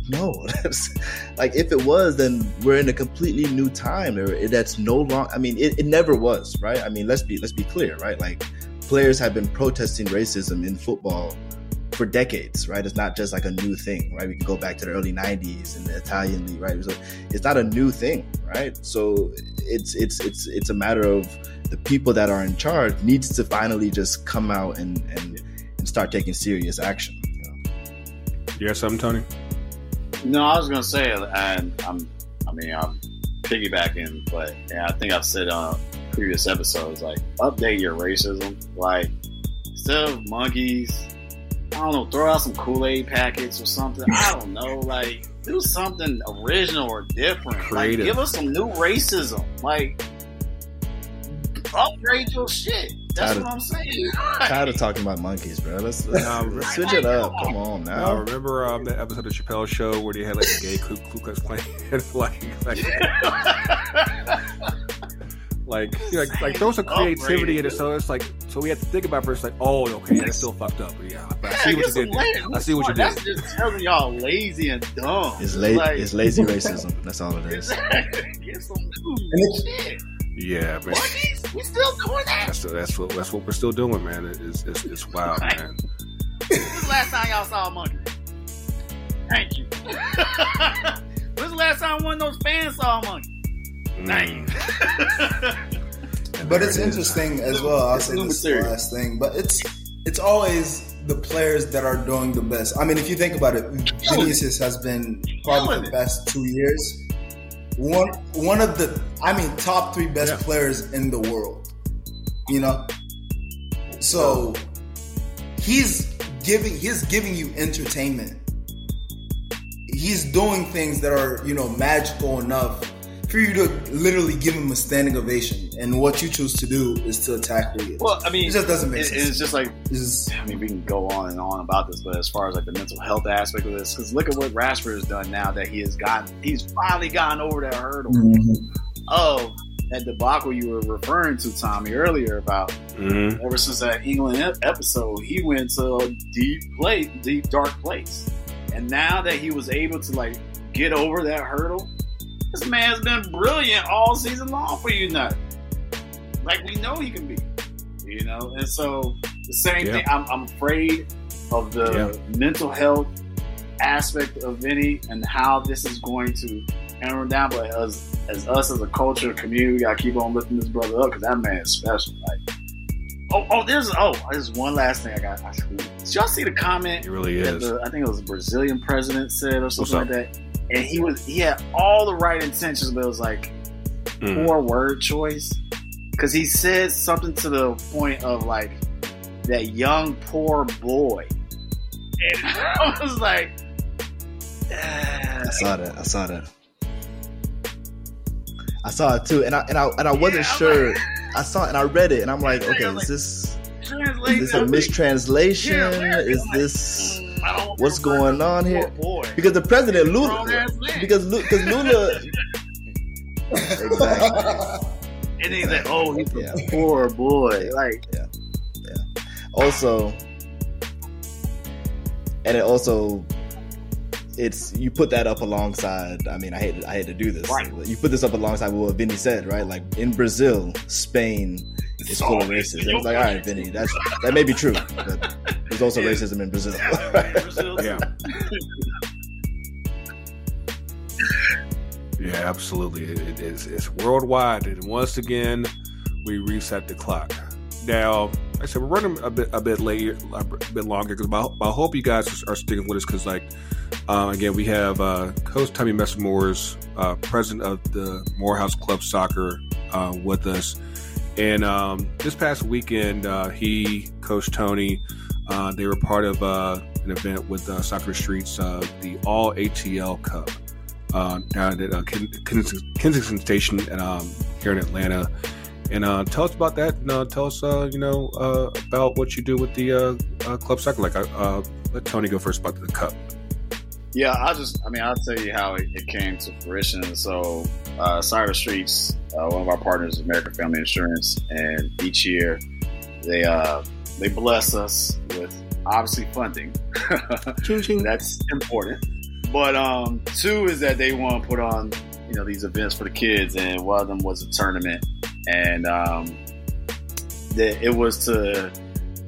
no. That's like if it was, then we're in a completely new time. That's no long. I mean, it, it never was, right? I mean, let's be let's be clear, right? Like players have been protesting racism in football for decades, right? It's not just like a new thing, right? We can go back to the early '90s and the Italian league, right? So it's not a new thing, right? So it's it's it's it's a matter of the people that are in charge needs to finally just come out and and, and start taking serious action. You, you got something, Tony? No, I was gonna say, and I'm, I mean, I'm piggybacking, but yeah, I think I've said on previous episodes, like update your racism, like instead of monkeys I don't know, throw out some Kool Aid packets or something. I don't know, like do something original or different. Creative. Like give us some new racism. Like upgrade your shit. That's tired what of, I'm saying. tired of talking about monkeys, bro. Let's, let's switch it up. Come on now. I remember um, that episode of Chappelle Show where they had like a gay Ku Klux Klan like, like Like, like, like throw some creativity in it. So it's like, so we have to think about first, like, oh, okay, that's still fucked up. But yeah, but I see what you did. I see what you did. That's just telling y'all lazy and dumb. It's, la- like, it's lazy racism. That's all it is. Get some new shit. Yeah, man. We still doing that. That's, that's what that's what we're still doing, man. It's it's, it's wild, man. When's the last time y'all saw a monkey? Thank you. When's the last time one of those fans saw a monkey? Mm. but it's interesting as well. I'll it's say this last thing, but it's it's always the players that are doing the best. I mean, if you think about it, Vinicius has been probably the best two years. one one of the I mean top three best yeah. players in the world. You know? So he's giving he's giving you entertainment. He's doing things that are, you know, magical enough for you to literally give him a standing ovation, and what you choose to do is to attack Williams. Well, I mean, it just doesn't make it, sense. It's just like it's, I mean, we can go on and on about this, but as far as like the mental health aspect of this, because look at what Rashford has done now that he has gotten, he's finally gotten over that hurdle mm-hmm. of that debacle you were referring to, Tommy, earlier about. Mm-hmm. Ever since that England episode, he went to a deep place, deep dark place, and now that he was able to like get over that hurdle this man's been brilliant all season long for you, United. Like we know he can be, you know. And so the same yeah. thing. I'm, I'm, afraid of the yeah. mental health aspect of Vinny and how this is going to hammer him down. But as as us as a culture community, we gotta keep on lifting this brother up because that man is special. Like, oh, oh, there's oh, there's one last thing I got. Did y'all see the comment? It really is. The, I think it was the Brazilian president said or something like that and he was he had all the right intentions, but it was like mm. poor word choice because he said something to the point of like that young poor boy, and I was like, ah. I saw that. I saw that. I saw it too, and I and I and I wasn't yeah, sure. Like, I saw it and I read it, and I'm like, okay, is this is this a mistranslation? Is this? What's going on here? Because the president Lula, because because Lula, exactly. And he's like, oh, he's a yeah. poor boy. Like, yeah, yeah. Also, and it also, it's you put that up alongside. I mean, I hate I hate to do this. Right. You put this up alongside what Vinny said, right? Like in Brazil, Spain is full of racists. It's like, all right, Vinny, that's that may be true, but there's also yeah. racism in Brazil. yeah. yeah, absolutely. It is. It's worldwide, and once again, we reset the clock. Now, I said we're running a bit a bit late, a bit longer because I hope you guys are sticking with us because, like, uh, again, we have uh, Coach Tommy Mesamours, uh, president of the Morehouse Club Soccer, uh, with us. And um, this past weekend, uh, he, Coach Tony, uh, they were part of uh, an event with uh, Soccer Streets, uh, the All ATL Cup, uh, down at Kensington Station at, um, here in Atlanta. And tell us about that. And, tell us, you know, about what you do with the club soccer. Like, let Tony go first about the cup. Yeah, I'll just, I mean, I'll tell you how it, it came to fruition. So, uh, Soccer Streets, uh, one of our partners is American Family Insurance, and each year they uh, they bless us with obviously funding. That's important. But um, two is that they want to put on you know these events for the kids, and one of them was a tournament, and um, that it was to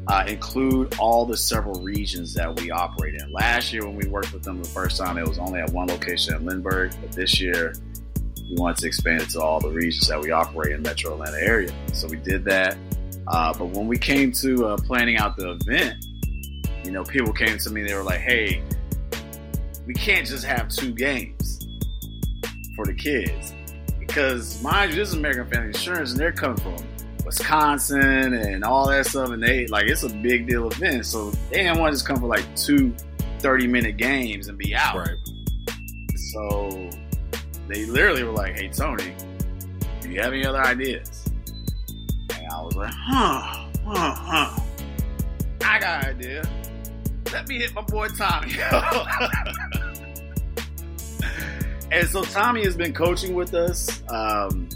uh, include all the several regions that we operate in. Last year, when we worked with them the first time, it was only at one location in Lindbergh, but this year we wanted to expand it to all the regions that we operate in Metro Atlanta area. So we did that. Uh, but when we came to uh, planning out the event, you know, people came to me. They were like, "Hey, we can't just have two games for the kids because, mind you, this is American Family Insurance, and they're coming from Wisconsin and all that stuff, and they like it's a big deal event. So they didn't want to just come for like two 30 minute games and be out. Right. So they literally were like, "Hey Tony, do you have any other ideas?" Like, huh, huh, huh. I got an idea. Let me hit my boy Tommy. and so Tommy has been coaching with us. Um,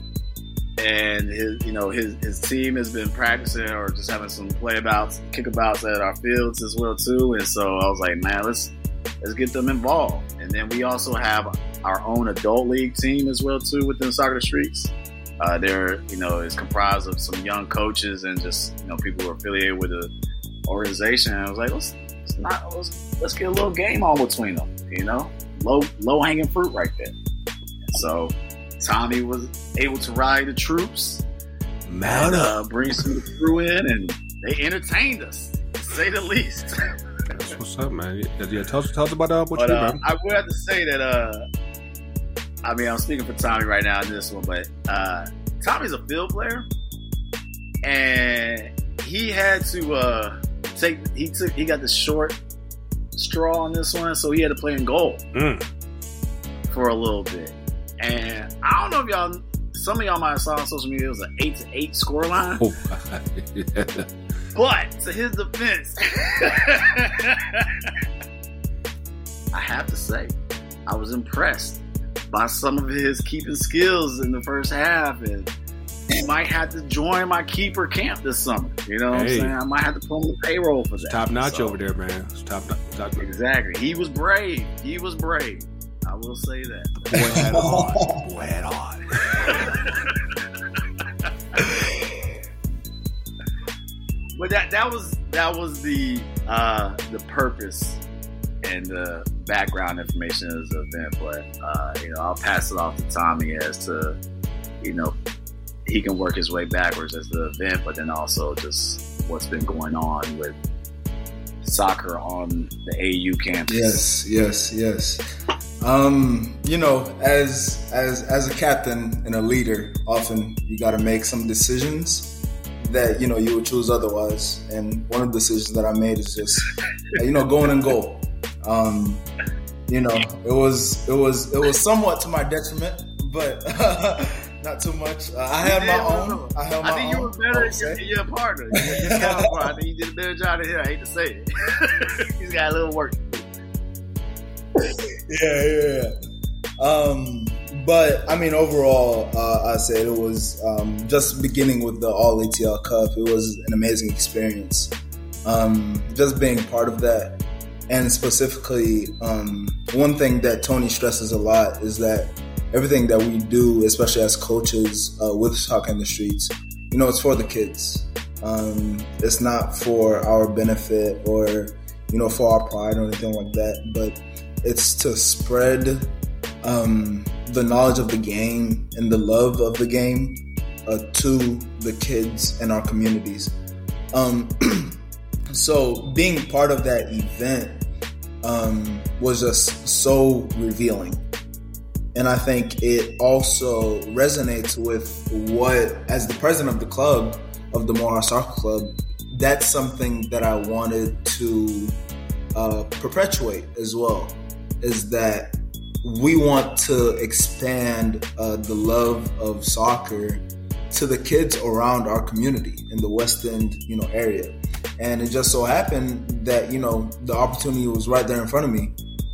and his, you know, his, his team has been practicing or just having some playabouts, kickabouts at our fields as well too. And so I was like, man, let's let's get them involved. And then we also have our own adult league team as well too within Soccer Streets. Uh, there, you know, is comprised of some young coaches and just you know people who are affiliated with the organization. And I was like, let's, let's not let's, let's get a little game on between them. You know, low low hanging fruit right there. And so Tommy was able to ride the troops, mount uh, bring some crew in, and they entertained us, to say the least. That's what's up, man. Yeah, tell us, tell us about uh, what but, you do, uh, I would have to say that uh, I mean, I'm speaking for Tommy right now in this one, but uh, Tommy's a field player, and he had to uh, take. He took. He got the short straw on this one, so he had to play in goal Mm. for a little bit. And I don't know if y'all, some of y'all might have saw on social media, it was an eight to eight score line. Oh, yeah. But to his defense, I have to say, I was impressed by some of his keeping skills in the first half, and he might have to join my keeper camp this summer. You know what Hey. I'm saying? I might have to put him on the payroll for that. top notch So, over there, man. It's top, top. Exactly. He was brave. He was brave. I will say that. Boy had on. Boy had on. But that that was that was the uh, the purpose and the background information of the event. But uh, you know, I'll pass it off to Tommy as to you know he can work his way backwards as the event, but then also just what's been going on with soccer on the AU campus. Yes, yes, yes. Um, you know, as as as a captain and a leader, often you got to make some decisions that you know you would choose otherwise. And one of the decisions that I made is just you know going in goal. Um, you know, it was it was it was somewhat to my detriment, but not too much. Uh, I had my own. I held my I think you were better than your partner. Your, your counterpart. I think you did a better job than him. I hate to say it. He's got a little work. yeah, yeah, yeah. Um, but I mean, overall, uh, I said it was um, just beginning with the All ATL Cup. It was an amazing experience. Um, just being part of that, and specifically, um, one thing that Tony stresses a lot is that everything that we do, especially as coaches uh, with Soccer in the Streets, you know, it's for the kids. Um, it's not for our benefit or you know for our pride or anything like that, but it's to spread um, the knowledge of the game and the love of the game uh, to the kids in our communities. Um, so being part of that event um, was just so revealing. And I think it also resonates with what, as the president of the club, of the Morehouse Soccer Club, that's something that I wanted to uh, perpetuate as well. Is that we want to expand uh, the love of soccer to the kids around our community in the West End, you know, area. And it just so happened that you know the opportunity was right there in front of me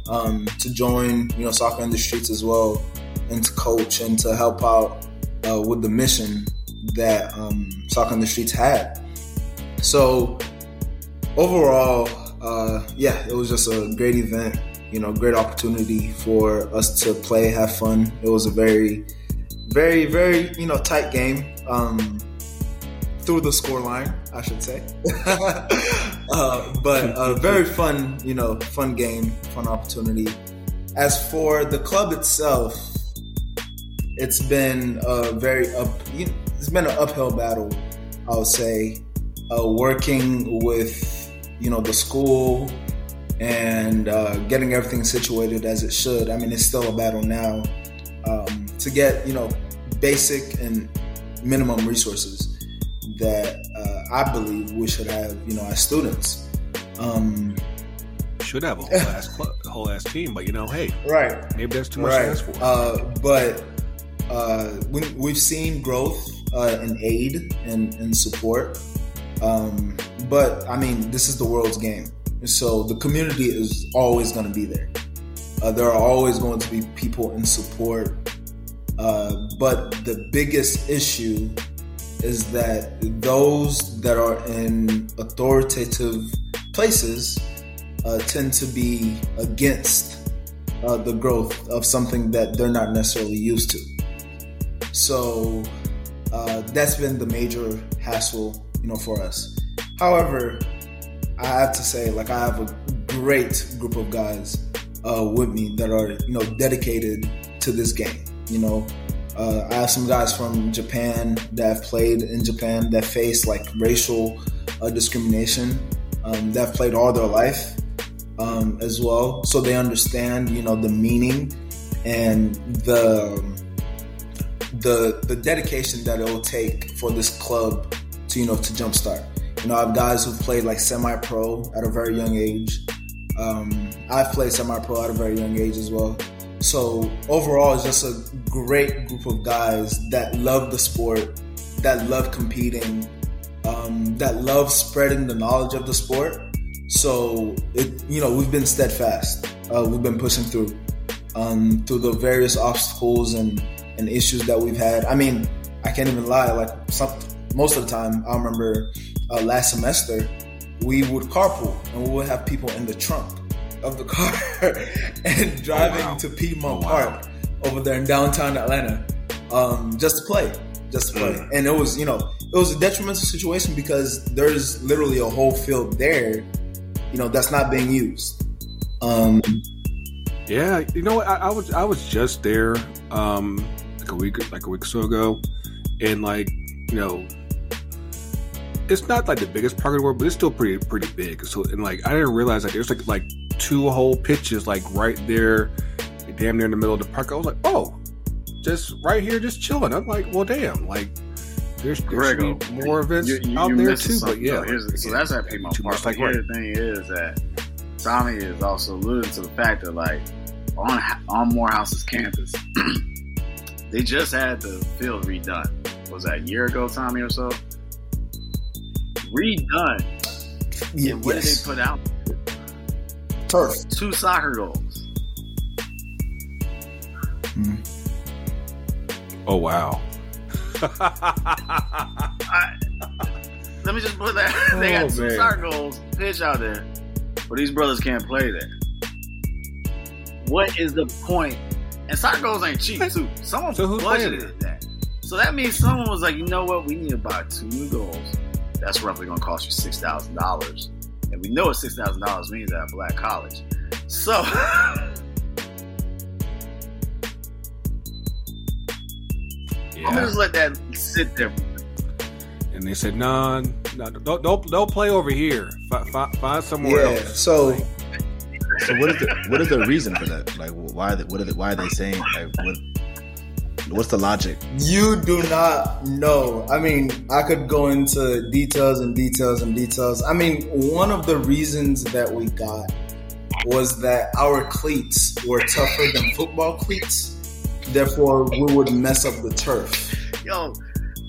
um, to join, you know, soccer in the streets as well, and to coach and to help out uh, with the mission that um, soccer in the streets had. So overall, uh, yeah, it was just a great event. You know, great opportunity for us to play, have fun. It was a very, very, very you know tight game. Um, through the score line, I should say. uh, but a very fun, you know, fun game, fun opportunity. As for the club itself, it's been a very up. You know, it's been an uphill battle, I would say. Uh, working with you know the school and uh, getting everything situated as it should. I mean, it's still a battle now um, to get you know basic and minimum resources that uh, I believe we should have, you know, as students. Um, Should have a whole ass club, whole ass team, but you know, hey, right, maybe that's too much to ask for. Uh, but uh, we, we've seen growth uh, in aid and, and support. Um, but I mean, this is the world's game, so the community is always going to be there. Uh, there are always going to be people in support. Uh, but the biggest issue is that those that are in authoritative places uh, tend to be against uh, the growth of something that they're not necessarily used to. So uh, that's been the major hassle, you know, for us. However, I have to say, like, I have a great group of guys uh, with me that are, you know, dedicated to this game. You know, uh, I have some guys from Japan that have played in Japan that face like racial uh, discrimination um, that have played all their life um, as well, so they understand, you know, the meaning and the the the dedication that it'll take for this club to you know to jumpstart. You know, I have guys who've played like semi-pro at a very young age. Um, I've played semi-pro at a very young age as well. So overall, it's just a great group of guys that love the sport, that love competing, um, that love spreading the knowledge of the sport. So it, you know, we've been steadfast. Uh, we've been pushing through um, through the various obstacles and, and issues that we've had. I mean, I can't even lie. Like some, most of the time, I remember uh, last semester we would carpool and we would have people in the trunk of the car and driving oh, wow. to Piedmont oh, wow. Park over there in downtown Atlanta um, just to play, just to play. Mm. And it was, you know, it was a detrimental situation because there's literally a whole field there, you know, that's not being used. Um, yeah, you know, I, I was I was just there um, like a week like a week or so ago, and like you know, it's not like the biggest park in the world, but it's still pretty pretty big. So and like I didn't realize like there's like like two whole pitches like right there, damn near in the middle of the park. I was like, oh, just right here, just chilling. I'm like, well, damn, like there's, there's more events you, you, out there too. But yeah, so that's at Piedmont Park. Like, here the thing is that Tommy is also alluding to the fact that like on on Morehouse's campus, they just had the field redone. Was that a year ago, Tommy, or so? Redone. Yeah, what yes. did they put out? Turf. Two soccer goals. Mm. Oh wow. I, let me just put that. they got oh, two man. soccer goals pitch out there, but these brothers can't play there. What is the point? And soccer goals ain't cheap too. Someone so budgeted that. So that means someone was like, you know what? We need to buy two new goals. That's roughly going to cost you six thousand dollars, and we know what six thousand dollars means at a black college. So. Yeah. I'm gonna just let that sit there. And they said, "Nah, nah don't, don't don't play over here. Find, find somewhere yeah, else." So, so what is the what is the reason for that? Like, why? What are they, why are they saying? Like, what? What's the logic? You do not know. I mean, I could go into details and details and details. I mean, one of the reasons that we got was that our cleats were tougher than football cleats. Therefore, we would mess up the turf. Yo,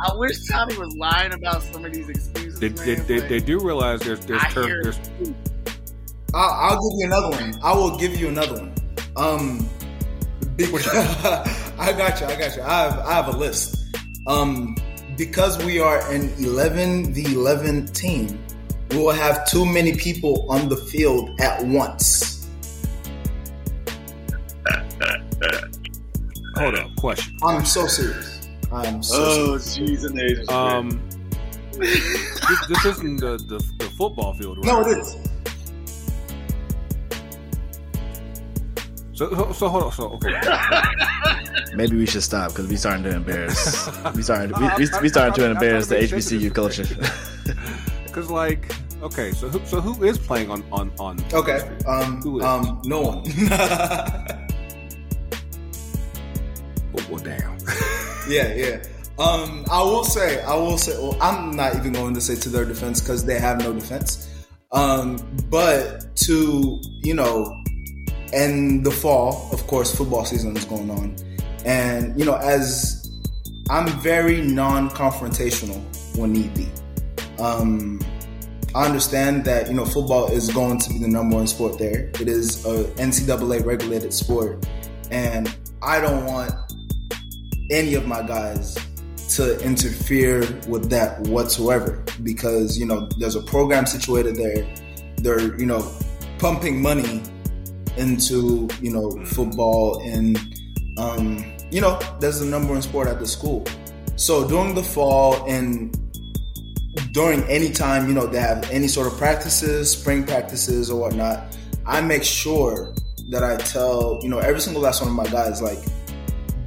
I wish Tommy was lying about some of these excuses. They, they, they, they, do realize there's there's turf. There's... I'll, I'll, give you another one. I will give you another one. Um, because, I got you. I got you. I have I have a list. Um, because we are an 11 v 11 team, we will have too many people on the field at once. Hold up, question. I'm so serious. I'm so oh, serious. jeez, um, this, this, isn't the, the, the football field, right? No, it is. So, so hold on. So, okay. Maybe we should stop because we starting to embarrass. we starting. We, we, we starting to embarrass the HBCU culture. Because, like, okay, so who, so who is playing on on on? Okay, um, who is? um, no one. well, damn. yeah, yeah. Um, I will say, I will say, well, I'm not even going to say to their defense because they have no defense. Um, but to you know, in the fall, of course, football season is going on, and you know, as I'm very non-confrontational when need be. Um, I understand that you know football is going to be the number one sport there. It is a NCAA regulated sport, and I don't want any of my guys to interfere with that whatsoever because you know there's a program situated there they're you know pumping money into you know football and um, you know that's the number one sport at the school so during the fall and during any time you know they have any sort of practices spring practices or whatnot i make sure that i tell you know every single last one of my guys like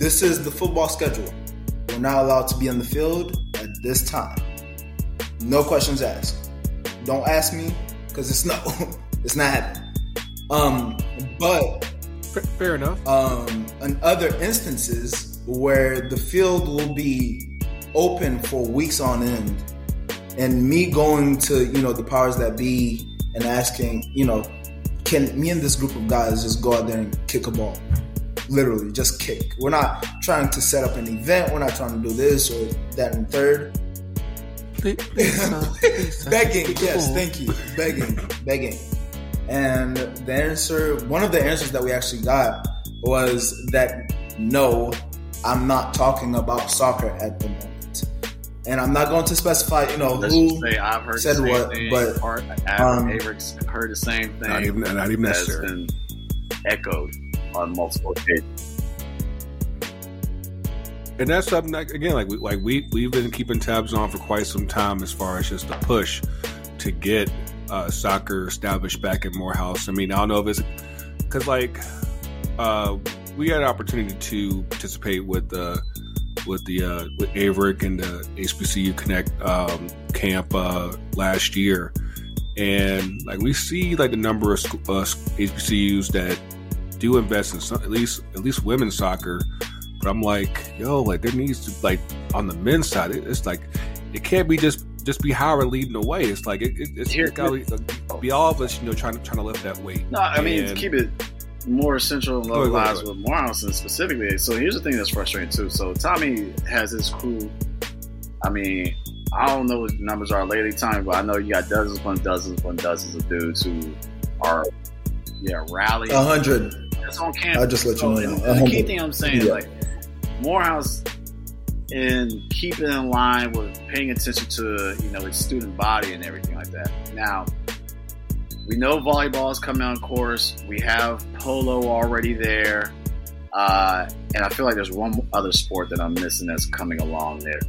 this is the football schedule. We're not allowed to be on the field at this time. No questions asked. Don't ask me because it's not it's not happening. Um, but fair enough. Um, in other instances where the field will be open for weeks on end, and me going to you know the powers that be and asking, you know, can me and this group of guys just go out there and kick a ball? Literally, just kick. We're not trying to set up an event. We're not trying to do this or that and third. begging, yes, thank you. Begging, begging. And the answer, one of the answers that we actually got was that no, I'm not talking about soccer at the moment. And I'm not going to specify, you know, Let's who say I've heard said what, thing. but, Art, um, heard the same thing. Not even, not even that's necessary. been echoed on multiple occasions. and that's something like again like we like we we've been keeping tabs on for quite some time as far as just the push to get uh, soccer established back in Morehouse. I mean, I don't know if it's because like uh, we had an opportunity to participate with the with the uh, with Averick and the HBCU Connect um, camp uh, last year, and like we see like the number of uh, HBCUs that do invest in some, at least at least women's soccer. But I'm like, yo, like there needs to like on the men's side, it, it's like it can't be just just be Howard leading the way. It's like it, it, it's, Here- it's gotta be, be all of us, you know, trying to trying to lift that weight. No, I mean to And- keep it more central and Go ahead, go localized with Morehouse specifically. So here's the thing that's frustrating too. So Tommy has his crew. I mean, I don't know what the numbers are lately, Tommy, but I know you got dozens upon dozens upon dozens of dudes who are yeah rallying. a hundred. It's on campus. I'll just let you So, know and- now. and the key thing I'm saying, Yeah. like Morehouse, in keeping in line with paying attention to you know its student body and everything like that. Now, we know volleyball is coming on course. We have polo already there, uh, and I feel like there's one other sport that I'm missing that's coming along there.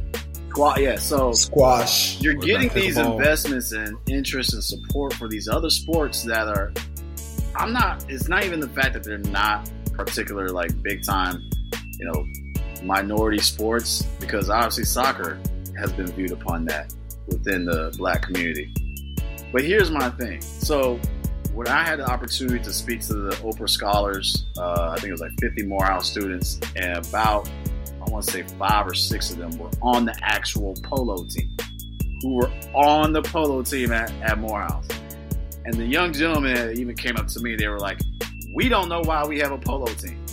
Squat, yeah. So Squash. you're getting these investments and interest and support for these other sports that are i'm not it's not even the fact that they're not particular like big time you know minority sports because obviously soccer has been viewed upon that within the black community but here's my thing so when i had the opportunity to speak to the oprah scholars uh, i think it was like 50 morehouse students and about i want to say five or six of them were on the actual polo team who were on the polo team at, at Morehouse. And the young gentlemen even came up to me. They were like, "We don't know why we have a polo team.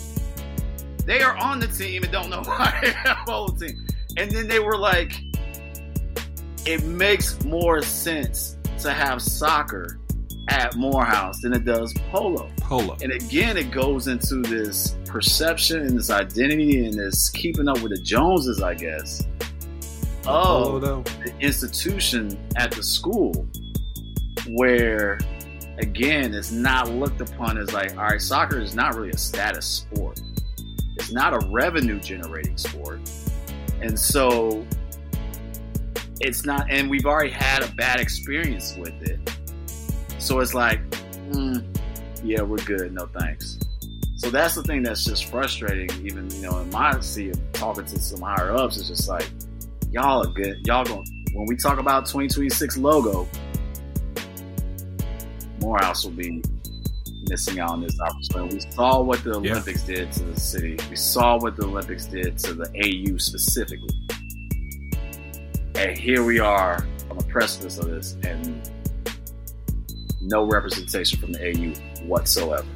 They are on the team and don't know why they have a polo team." And then they were like, "It makes more sense to have soccer at Morehouse than it does polo." Polo. And again, it goes into this perception and this identity and this keeping up with the Joneses, I guess. Oh, the institution at the school where again it's not looked upon as like all right soccer is not really a status sport it's not a revenue generating sport. And so it's not and we've already had a bad experience with it. So it's like mm, yeah we're good. No thanks. So that's the thing that's just frustrating even you know in my seat of talking to some higher ups it's just like y'all are good. Y'all going when we talk about 2026 logo, Morehouse will be missing out on this opportunity. We saw what the Yeah. Olympics did to the city. We saw what the Olympics did to the AU specifically. And here we are on the precipice of this, and no representation from the AU whatsoever.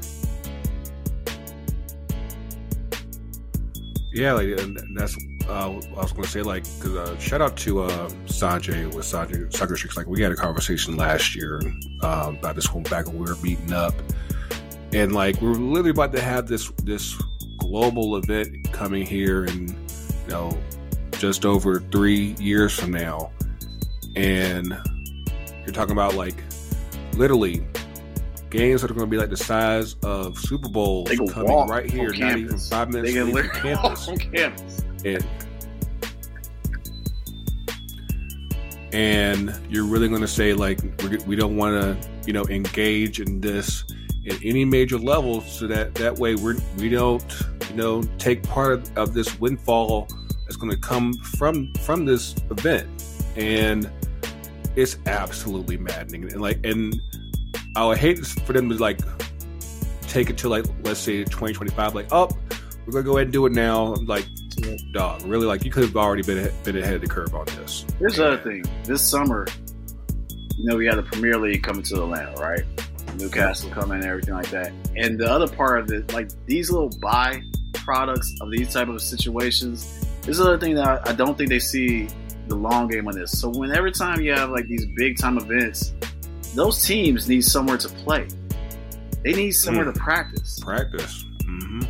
Yeah, like and that's uh, I was going to say like because uh, shout out to uh, Sanjay with Sanjay Streaks. Like we had a conversation last year um, about this one back when we were meeting up, and like we're literally about to have this this global event coming here in you know just over three years from now, and you're talking about like literally games that are going to be like the size of Super Bowls coming right here, not even five minutes They can away from literally walk campus. on campus. and and you're really going to say like we're, we don't want to you know engage in this at any major level so that that way we're we don't you know take part of, of this windfall that's going to come from from this event and it's absolutely maddening and like and i would hate for them to like take it to like let's say 2025. Like, oh, we're gonna go ahead and do it now. I'm like, dog, really? Like, you could have already been been ahead of the curve on this. Here's the other thing. This summer, you know, we had the Premier League coming to Atlanta, right? Newcastle coming and everything like that. And the other part of it, like these little buy products of these type of situations, this is another thing that I, I don't think they see the long game on this. So when every time you have like these big time events, those teams need somewhere to play. They need somewhere Hmm. to practice. Practice. hmm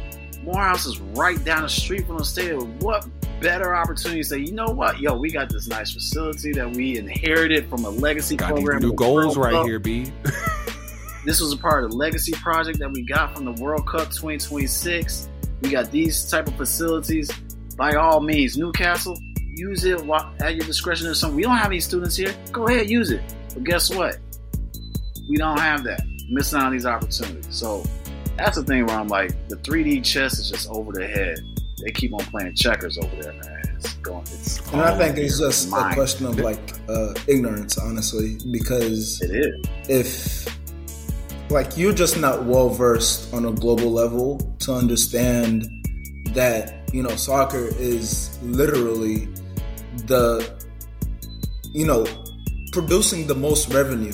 Morehouse is right down the street from the stadium. What better opportunity to say, you know what, yo, we got this nice facility that we inherited from a legacy Got program. new goals right here, B. This was a part of the legacy project that we got from the World Cup 2026. We got these type of facilities. By all means, Newcastle, use it at your discretion or something. We don't have any students here. Go ahead, use it. But guess what? We don't have that. Missing out on these opportunities. So that's the thing where I'm like, the 3D chess is just over the head. They keep on playing checkers over there, man. It's going. It's And I think it's just a question of like uh, ignorance, honestly, because It is. if like you're just not well versed on a global level to understand that you know soccer is literally the you know producing the most revenue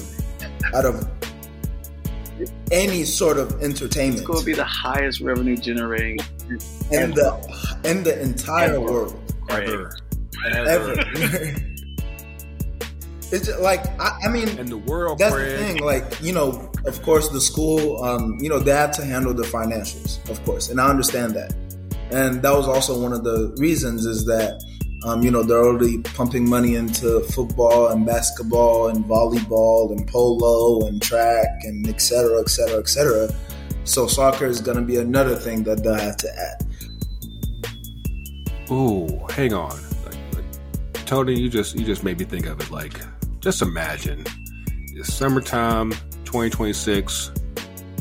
out of any sort of entertainment It's going to be the highest revenue generating in the in the entire Ever. world Ever. ever. it's just like I, I mean And the world, that's the thing like you know of course the school um, you know they had to handle the financials of course and i understand that and that was also one of the reasons is that um, you know they're already pumping money into football and basketball and volleyball and polo and track and et cetera et cetera et cetera so soccer is going to be another thing that they'll have to add Ooh, hang on. Like, like, Tony, you just you just made me think of it. Like, just imagine it's summertime, 2026.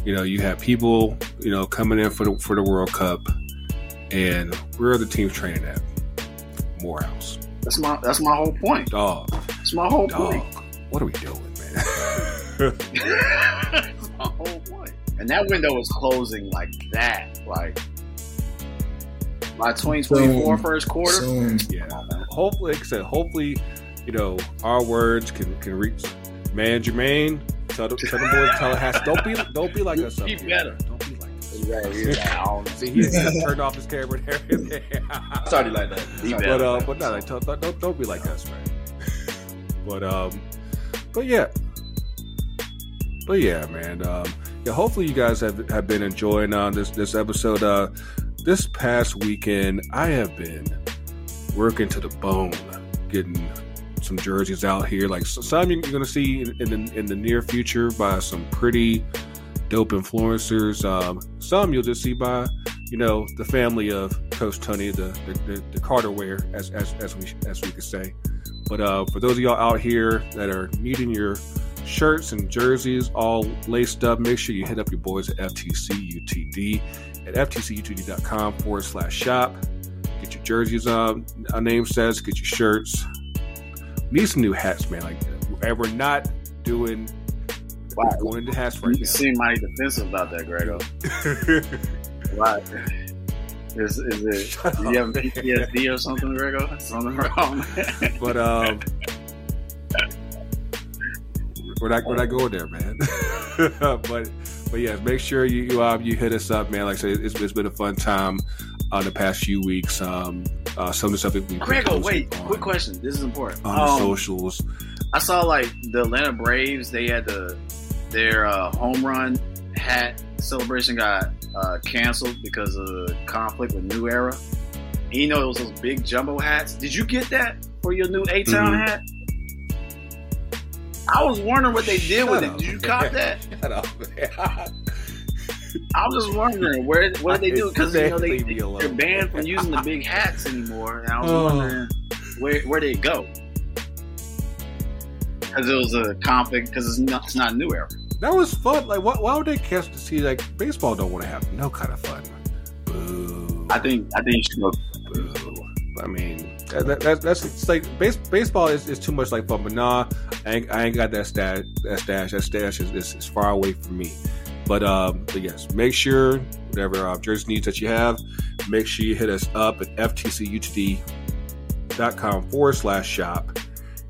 You know, you have people, you know, coming in for the for the World Cup, and where are the teams training at? Morehouse, That's my that's my whole point. dog, That's my whole dog. point. What are we doing, man? that's my whole point. And that window is closing like that. Like by 2024 Soon. first quarter. soon yeah. Hopefully, like I said, hopefully, you know, our words can can reach. Man, Jermaine, tell the, tell the boys, tell Tallahassee, don't be don't be like us. up Be here. better. Don't be like us. Right, you're right. See, he just turned off his camera and everything. It's already like that. Be but better. uh, but no, like, don't, don't don't be like us, man. but um, but yeah, but yeah, man. Um, yeah. Hopefully, you guys have have been enjoying uh, this this episode. Uh, this past weekend, I have been working to the bone, getting some jerseys out here. Like some you're going to see in, the in the near future by some pretty dope influencers. Um, some you'll just see by you know the family of Coach Tony, the the, the, the Carter wear, as, as as we as we could say. But uh, for those of y'all out here that are needing your shirts and jerseys all laced up, make sure you hit up your boys at FTC UTD at ftcutd.com forward slash shop. Get your jerseys, on. a name says, get your shirts. Need some new hats, man. Like, and we're not doing Wow. going into hats right You seem mighty defensive about that, Greggo. now. Right. Is, is it? Shut Do you have man. PTSD or something, Greggo? Something wrong? But um, we're not we're not going there, man. but but yeah, make sure you you, um, you hit us up, man. Like I said, it's, it's been a fun time uh, the past few weeks. Um, uh, some of the stuff that we've been Greggo, posting wait. on, Quick question. This is important. on the Um, socials. I saw like the Atlanta Braves. They had the their uh, home run hat celebration got uh, canceled because of the conflict with New Era. And you know, it was those big jumbo hats. Did you get that for your new A Town Mhm. hat? I was wondering what they did with Shut it. Did you man. cop that? Shut up, man. I was just wondering where what did they do because you know they, Leave they're banned from using the big hats anymore, and I was Oh. wondering where where they go because it was a conflict because it's not it's not new era. That was fun. Like, why, why would they cast to see like baseball? Don't want to have no kind of fun. Boo. I think I think you should go. Boo. I mean, that, that, that's that's it's like base, baseball is, is too much like fun, but nah, I ain't, I ain't got that stash. That stash, that stash is, is, is far away from me. But um, So yes, make sure whatever uh, jersey needs that you have, make sure you hit us up at ftcutd.com forward slash shop,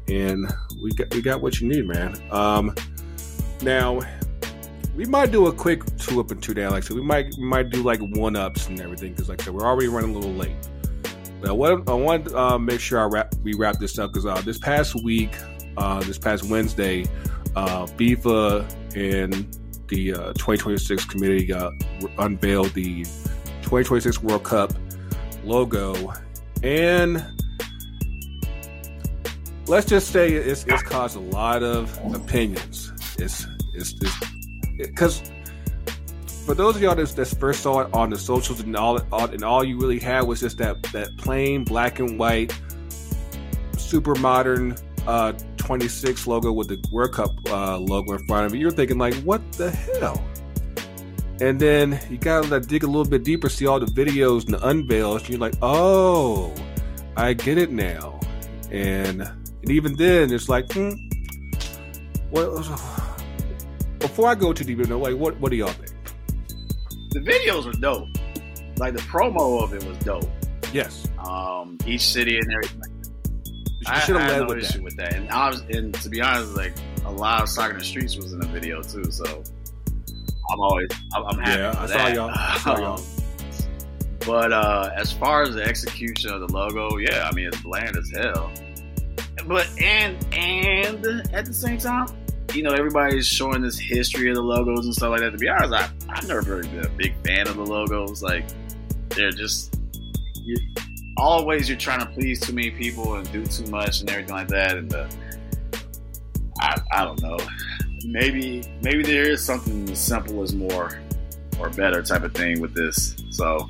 and we got we got what you need, man. Um, now we might do a quick two up and two down. Like so, we might we might do like one ups and everything because like I said, we're already running a little late. But I want I want to uh, make sure I wrap we wrap this up because uh, this past week, uh, this past Wednesday, uh, FIFA and the uh, 2026 committee uh, unveiled the 2026 World Cup logo, and let's just say it's, it's caused a lot of opinions. It's it's because for those of y'all that, that first saw it on the socials and all, all, and all you really had was just that that plain black and white, super modern uh, 26 logo with the World Cup uh, logo in front of it. You're thinking like, what the hell? And then you gotta dig a little bit deeper, see all the videos and the unveils. And you're like, oh, I get it now. And and even then, it's like, hmm, well, before I go too deep into like, what what do y'all think? The videos are dope. Like the promo of it was dope. Yes. Um, each city and everything. You should have I, I led no with issue that. with that. And I was, and to be honest, like a lot of soccer in the streets was in the video too. So I'm always, I'm, I'm happy. Yeah, I saw that. y'all. I saw y'all. Um, But uh, as far as the execution of the logo, yeah, I mean it's bland as hell. But and and at the same time, you know, everybody's showing this history of the logos and stuff like that. To be honest, I I've never really been a big fan of the logos. Like they're just you, always you're trying to please too many people and do too much and everything like that. And uh, I I don't know. Maybe maybe there is something as simple as more or better type of thing with this. So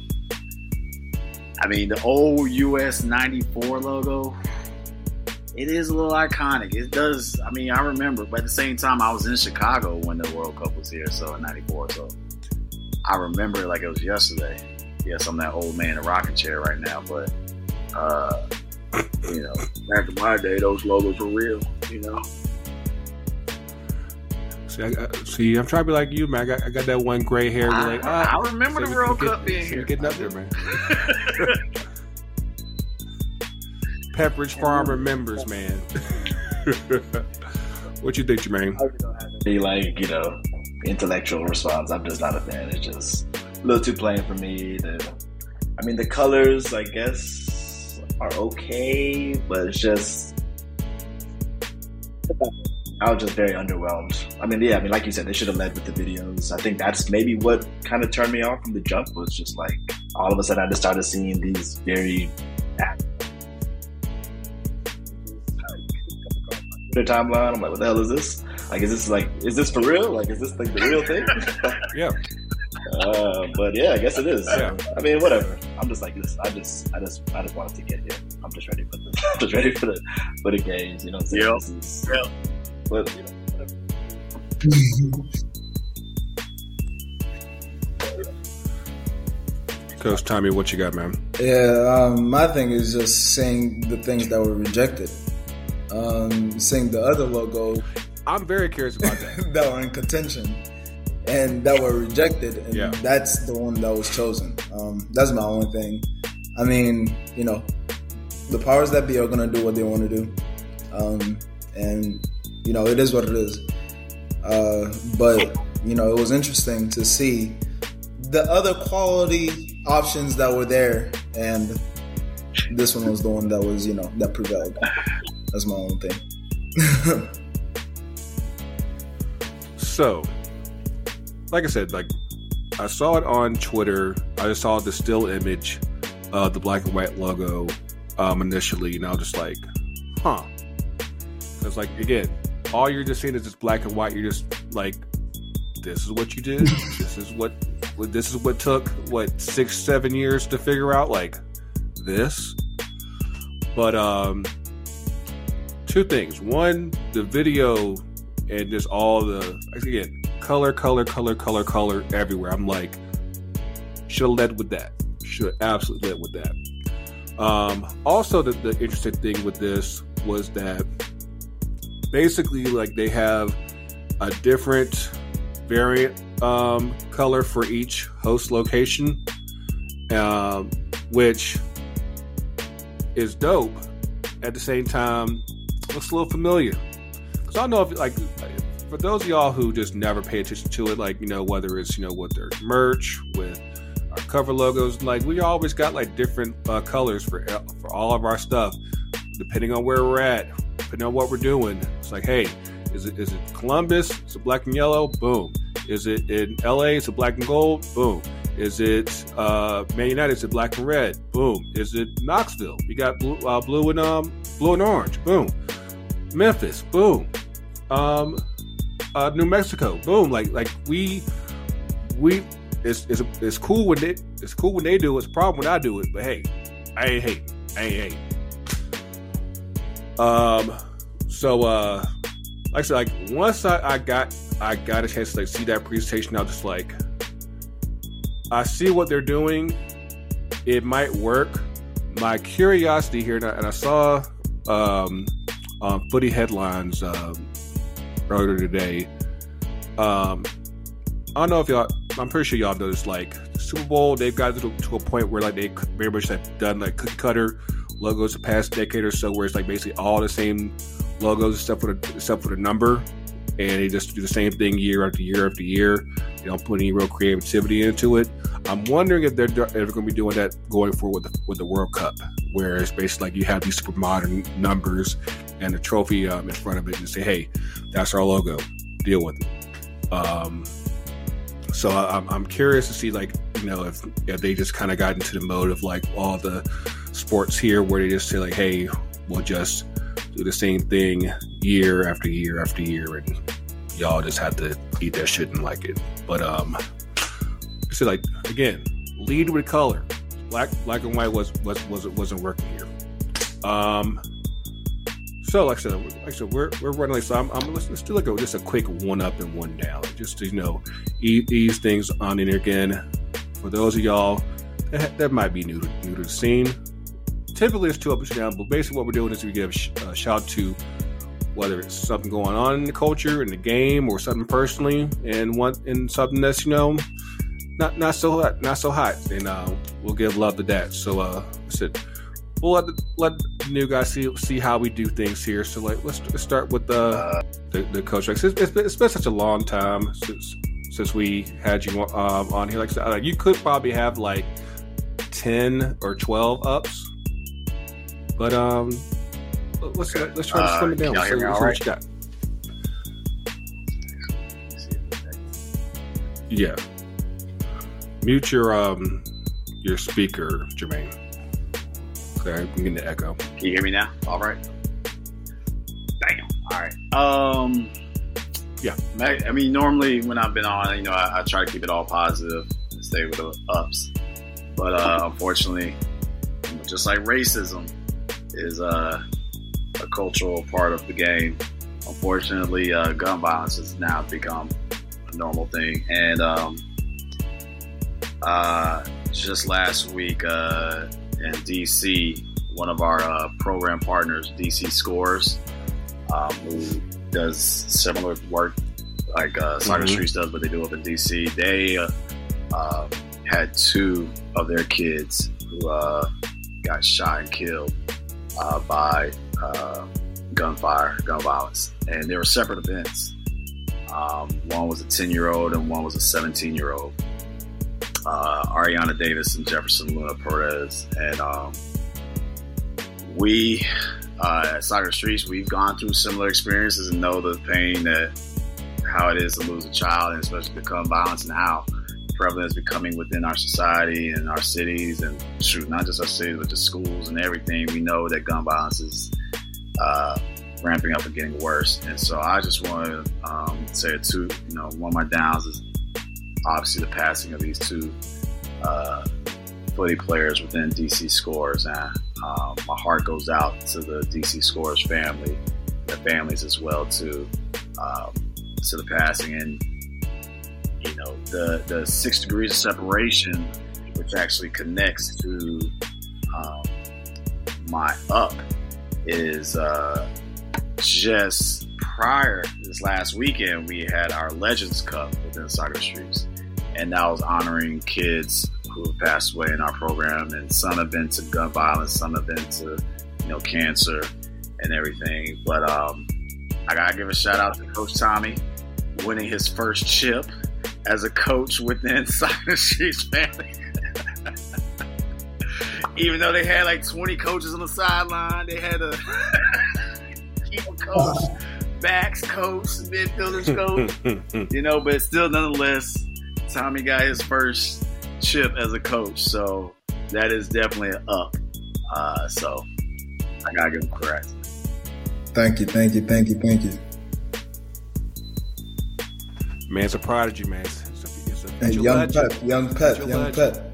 I mean, the old US 94 logo, it is a little iconic. It does, I mean, I remember, but at the same time, I was in Chicago when the World Cup was here, so in 94. So I remember it like it was yesterday. Yes, I'm that old man in a rocking chair right now, but, uh, you know, back in my day, those logos were real, you know? See, I, I, see, I'm trying to be like you, man. I got, I got that one gray hair. Be like, I, ah, I remember so the World we get- Cup being so here. we getting up there, man. Pepperidge Farm remembers, man. what you think, Jermaine? Be like, you know, intellectual response. I'm just not a fan. It's just a little too plain for me. The, I mean, the colors, I guess, are okay, but it's just. I was just very underwhelmed. I mean, yeah, I mean, like you said, they should have led with the videos. I think that's maybe what kind of turned me off from the jump was just like all of a sudden I just started seeing these very the timeline. I'm like, what the hell is this? Like, is this like, is this for real? Like, is this like the real thing? Yeah, uh, but yeah, I guess it is. Yeah. I mean, whatever. I'm just like this. I just, I just, I just wanted to get here. I'm just ready for the, I'm just ready for the, for the games. You know, what I'm saying? Yep. This is, Yep. But you know, whatever. Coach Tommy, what you got, man? Yeah, um, my thing is just saying the things that were rejected. Um, saying the other logo I'm very curious about that. that were in contention and that were rejected, and Yeah. that's the one that was chosen. Um, that's my only thing. I mean, you know, the powers that be are gonna do what they want to do, um, and you know, it is what it is. Uh, but you know, it was interesting to see the other quality options that were there, and this one was the one that was, you know, that prevailed. That's my own thing. So, like I said, like I saw it on Twitter. I just saw the still image of the black and white logo um, initially, and I was just like, "Huh." It's like again, all you're just seeing is just black and white. You're just like, "This is what you did. this is what, what. This is what took what six, seven years to figure out." Like this, but um, two things. One, the video and just all the again color, color, color, color, color everywhere. I'm like, should have led with that. Should absolutely led with that. Um, also, the, the interesting thing with this was that basically, like, they have a different variant um, color for each host location, um, which is dope. At the same time, looks a little familiar. Because I don't know if, like, for those of y'all who just never pay attention to it, like, you know, whether it's, you know, what their merch, with our cover logos, like, we always got, like, different uh, colors for, for all of our stuff, depending on where we're at, depending on what we're doing. It's like, hey, is it is it Columbus? It's a black and yellow. Boom. Is it in LA? It's a black and gold. Boom. Is it uh, Man United? It's a black and red. Boom. Is it Knoxville? We got blue, uh, blue and um, blue and orange. Boom. Memphis. Boom. Um, uh, New Mexico. Boom. Like like we we it's, it's it's cool when they it's cool when they do it. It's a problem when I do it. But hey, I ain't hate. I ain't hate. Um. So uh like I said, like once I, I got I got a chance to like see that presentation, I was just like, I see what they're doing. It might work. My curiosity here, and I, and I saw um, on Footy headlines um, earlier today. Um, I don't know if y'all. I'm pretty sure y'all noticed. Like Super Bowl, they've got to, to a point where like they very much have done like cookie cutter logos the past decade or so, where it's like basically all the same logos except for the except for the number, and they just do the same thing year after year after year. They don't put any real creativity into it. I'm wondering if they're ever going to be doing that going forward with the, with the World Cup, where it's basically like you have these super modern numbers and a trophy um, in front of it, and say, "Hey, that's our logo. Deal with it." Um, so I, I'm curious to see, like, you know, if, if they just kind of got into the mode of like all the sports here, where they just say, like, "Hey, we'll just." Do the same thing year after year after year, and y'all just have to eat that shit and like it. But um, so like again, lead with color. Black black and white was was was wasn't working here. Um. So, like I said, like I said, we're, we're running like so. I'm, I'm let's, let's do like a, just a quick one up and one down, just to you know ease, ease things on in again. For those of y'all that, that might be new to, new to the scene, typically it's two up and down, but basically what we're doing is we give a shout to whether it's something going on in the culture, in the game, or something personally, and one and something that's you know not not so hot, not so hot, and uh, we'll give love to that. So, uh, said we'll let let the new guys see see how we do things here. So, like, let's, let's start with the the, the coach. It's, it's, been, it's been such a long time since since we had you um, on here. Like, like, you could probably have like ten or twelve ups but um, let's okay. let's try to slim it down. Uh, so, what you got. Yeah. Mute your um your speaker, Jermaine. Okay, I'm getting the echo. Can you hear me now? All right. Damn. All right. Um. Yeah. I mean, normally when I've been on, you know, I, I try to keep it all positive and stay with the ups. But uh, unfortunately, just like racism, is uh, a cultural part of the game. Unfortunately, uh, gun violence has now become a normal thing. And um, uh, just last week uh, in DC, one of our uh, program partners, DC Scores, um, who does similar work like uh, Soccer mm-hmm. Streets does, but they do up in DC. They uh, had two of their kids who uh, got shot and killed uh, by uh, gunfire, gun violence, and they were separate events. Um, one was a 10 year old and one was a 17 year old. Uh, Arianna Davis and Jefferson Luna Perez. And um, we uh, at Soccer Streets, we've gone through similar experiences and know the pain that how it is to lose a child and especially become violence and how prevalent is becoming within our society and our cities and shoot, not just our cities, but the schools and everything. We know that gun violence is uh, ramping up and getting worse. And so I just want to um, say two, you know, one of my downs is obviously the passing of these two uh, footy players within DC Scores. And um, my heart goes out to the DC Scores family, their families as well, to, um, to the passing. And you know, the, the six degrees of separation, which actually connects to um, my up, is uh, just prior this last weekend, we had our Legends Cup within Soccer Streets, and that was honoring kids who have passed away in our program, and some have been to gun violence, some have been to you know cancer and everything. But um, I gotta give a shout out to Coach Tommy winning his first chip as a coach within Soccer Streets family. Even though they had like 20 coaches on the sideline, they had a keeper coach, backs coach, midfielders coach, you know, but still, nonetheless, Tommy got his first chip as a coach. So that is definitely an up. Uh, so I gotta give him credit. Thank you, thank you, thank you, thank you. Man, it's a prodigy, man. It's a, it's a, it's young legend. pep, young pep, young legend. pep.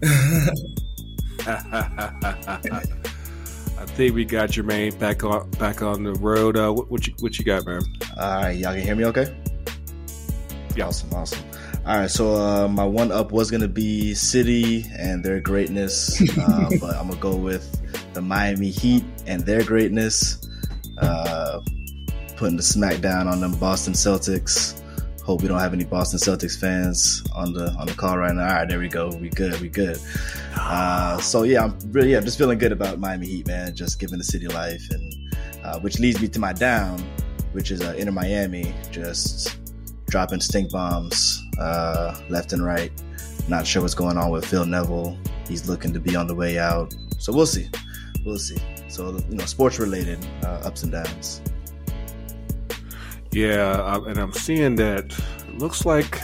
I think we got Jermaine back on back on the road. Uh, what, what you what you got, man? All right, y'all can hear me okay? Yeah. Awesome, awesome. All right, so uh, my one up was gonna be City and their greatness, uh, but I'm gonna go with the Miami Heat and their greatness. Uh, putting the smackdown on them Boston Celtics. Hope we don't have any Boston Celtics fans on the on the call right now. All right, there we go. We good. We good. Uh, so yeah, I'm really yeah, I'm just feeling good about Miami Heat, man. Just giving the city life, and uh, which leads me to my down, which is uh, Inter Miami, just dropping stink bombs uh, left and right. Not sure what's going on with Phil Neville. He's looking to be on the way out, so we'll see. We'll see. So you know, sports related uh, ups and downs. Yeah, uh, and I'm seeing that it looks like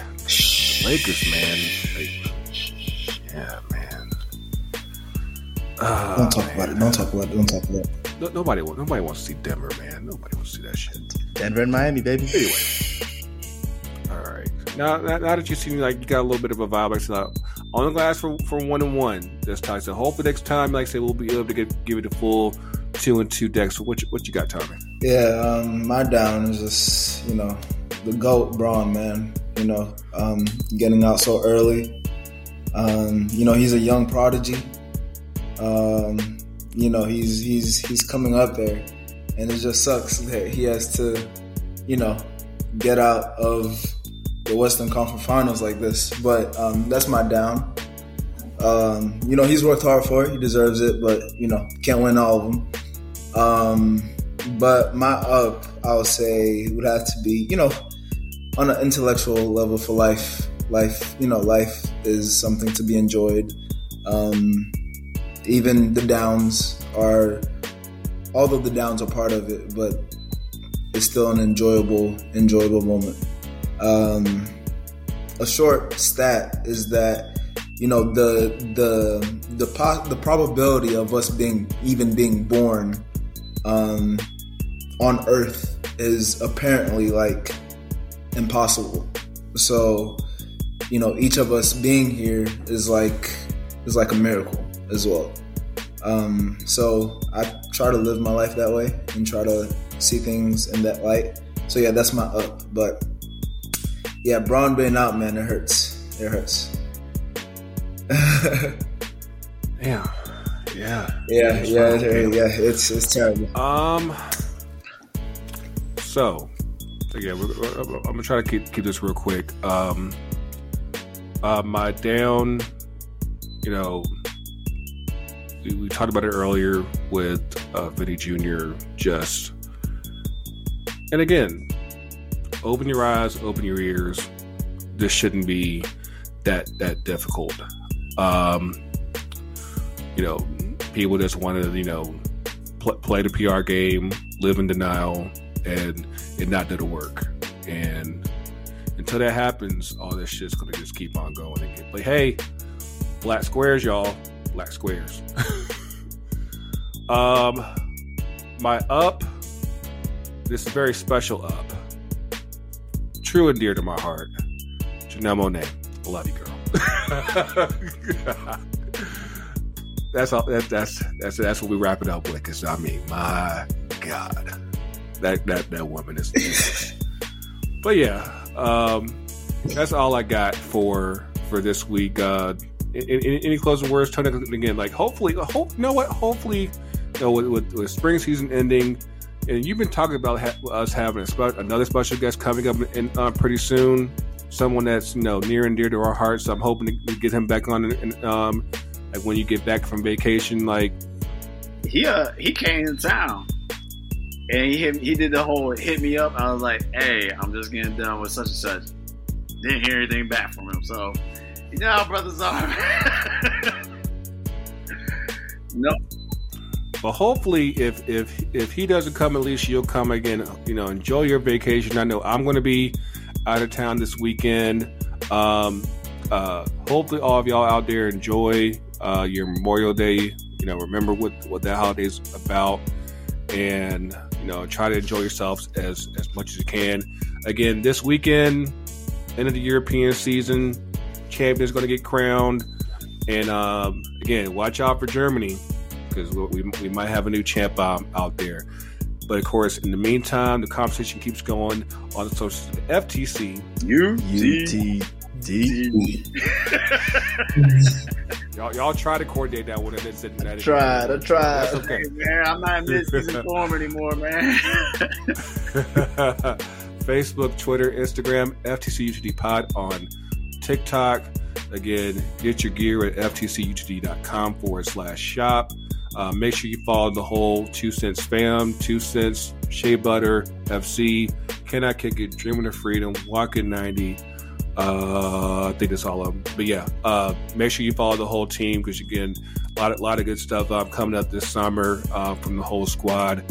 Lakers, man. Like, yeah, man. Uh, Don't talk about it. Don't talk about it. Don't talk about it. No, nobody, wa- nobody wants to see Denver, man. Nobody wants to see that shit. Denver and Miami, baby. Anyway, all right. Now, now, now that you see, me, like you got a little bit of a vibe, like so now, on the glass for, for one and one this time. So hopefully next time, like I said, we'll be able to get, give it a full two and two decks. So what you, what you got, Tommy? Yeah, um, my down is just you know the goat Bron man. You know, um, getting out so early. Um, you know, he's a young prodigy. Um, you know, he's he's he's coming up there, and it just sucks that he has to, you know, get out of the Western Conference Finals like this. But um, that's my down. Um, you know, he's worked hard for it. He deserves it, but you know, can't win all of them. Um, but my up, I would say, would have to be, you know, on an intellectual level for life. Life, you know, life is something to be enjoyed. Um, even the downs are, although the downs are part of it, but it's still an enjoyable, enjoyable moment. Um, a short stat is that you know the the the po- the probability of us being even being born um, on Earth is apparently like impossible. So, you know, each of us being here is like is like a miracle as well. Um, so I try to live my life that way and try to see things in that light. So yeah, that's my up. But yeah, Bron being out, man, it hurts. It hurts. Yeah, yeah, Yeah, yeah, fine. yeah, yeah. It's it's terrible. Um. So, again, we're- I'm gonna try to keep keep this real quick. Um. Uh, my down, you know, we, we talked about it earlier with uh, Vinny Jr. Just, and again, open your eyes, open your ears. This shouldn't be that that difficult. Um, you know, people just want to, you know, pl- play the PR game, live in denial, and and not do the work. And until that happens, all this shit's gonna just keep on going. And get, like, hey, black squares, y'all, black squares. um, my up. This is very special up. True and dear to my heart. Janelle Monae, love you, girl. that's all. That, that's that's that's what we wrap it up with. Cause I mean, my God, that that that woman is. but yeah, um, that's all I got for for this week. Uh, any, any closing words, Tony? Again, like hopefully, hope you know what? Hopefully, you know, with, with, with spring season ending, and you've been talking about ha- us having spe- another special guest coming up in, uh, pretty soon. Someone that's you know near and dear to our hearts. So I'm hoping to get him back on, and um, like when you get back from vacation, like he uh he came in town and he hit, he did the whole hit me up. I was like, hey, I'm just getting done with such and such. Didn't hear anything back from him, so you know how brothers are. no. But hopefully, if if if he doesn't come, at least you'll come again. You know, enjoy your vacation. I know I'm going to be out of town this weekend. Um, uh, hopefully, all of y'all out there enjoy uh, your Memorial Day. You know, remember what what that holiday's about, and you know, try to enjoy yourselves as as much as you can. Again, this weekend, end of the European season, champion's going to get crowned, and um, again, watch out for Germany because we, we might have a new champ um, out there. But of course, in the meantime, the conversation keeps going on the social FTC. UTD. y'all, y'all try to coordinate that one. And then, that tried, I tried. That's okay. Hey, man, I'm not in this form anymore, man. Facebook, Twitter, Instagram, FTC UTD Pod on TikTok. Again, get your gear at ftcutd.com forward slash shop. Uh, make sure you follow the whole Two Cents fam, Two Cents, Shea Butter, FC, Cannot Kick It, Dreaming of Freedom, Walking 90. Uh, I think that's all of them. But yeah, uh, make sure you follow the whole team because again, a lot of, lot of good stuff um, coming up this summer uh, from the whole squad.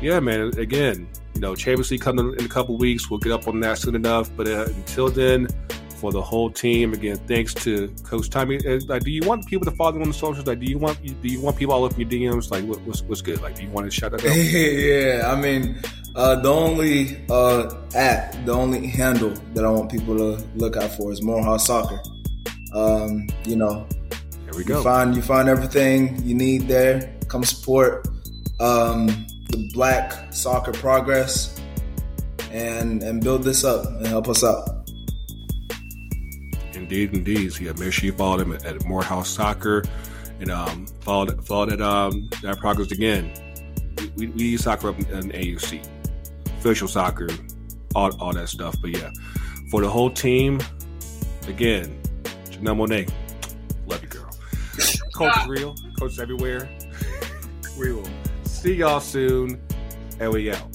Yeah, man. Again, you know, Champions League coming in a couple weeks. We'll get up on that soon enough. But uh, until then, for the whole team. Again, thanks to Coach Tommy. Uh, like, do you want people to follow you on the socials? Like, do you want do you want people all up your DMs? Like, what, what's what's good? Like, do you want to shout that out? yeah, I mean, uh, the only uh, app, the only handle that I want people to look out for is Morehouse Soccer. Um, you know, there we go. You find you find everything you need there. Come support um, the Black soccer progress and and build this up and help us out. Indeed, indeed. So yeah, make sure you follow them at, at Morehouse Soccer and um, follow follow that um, that progress again. We, we, we use soccer up in, in AUC, official soccer, all, all that stuff. But yeah, for the whole team, again, Janelle Monae, love you, girl. Coach is real, coach is everywhere. we will see y'all soon, and we out.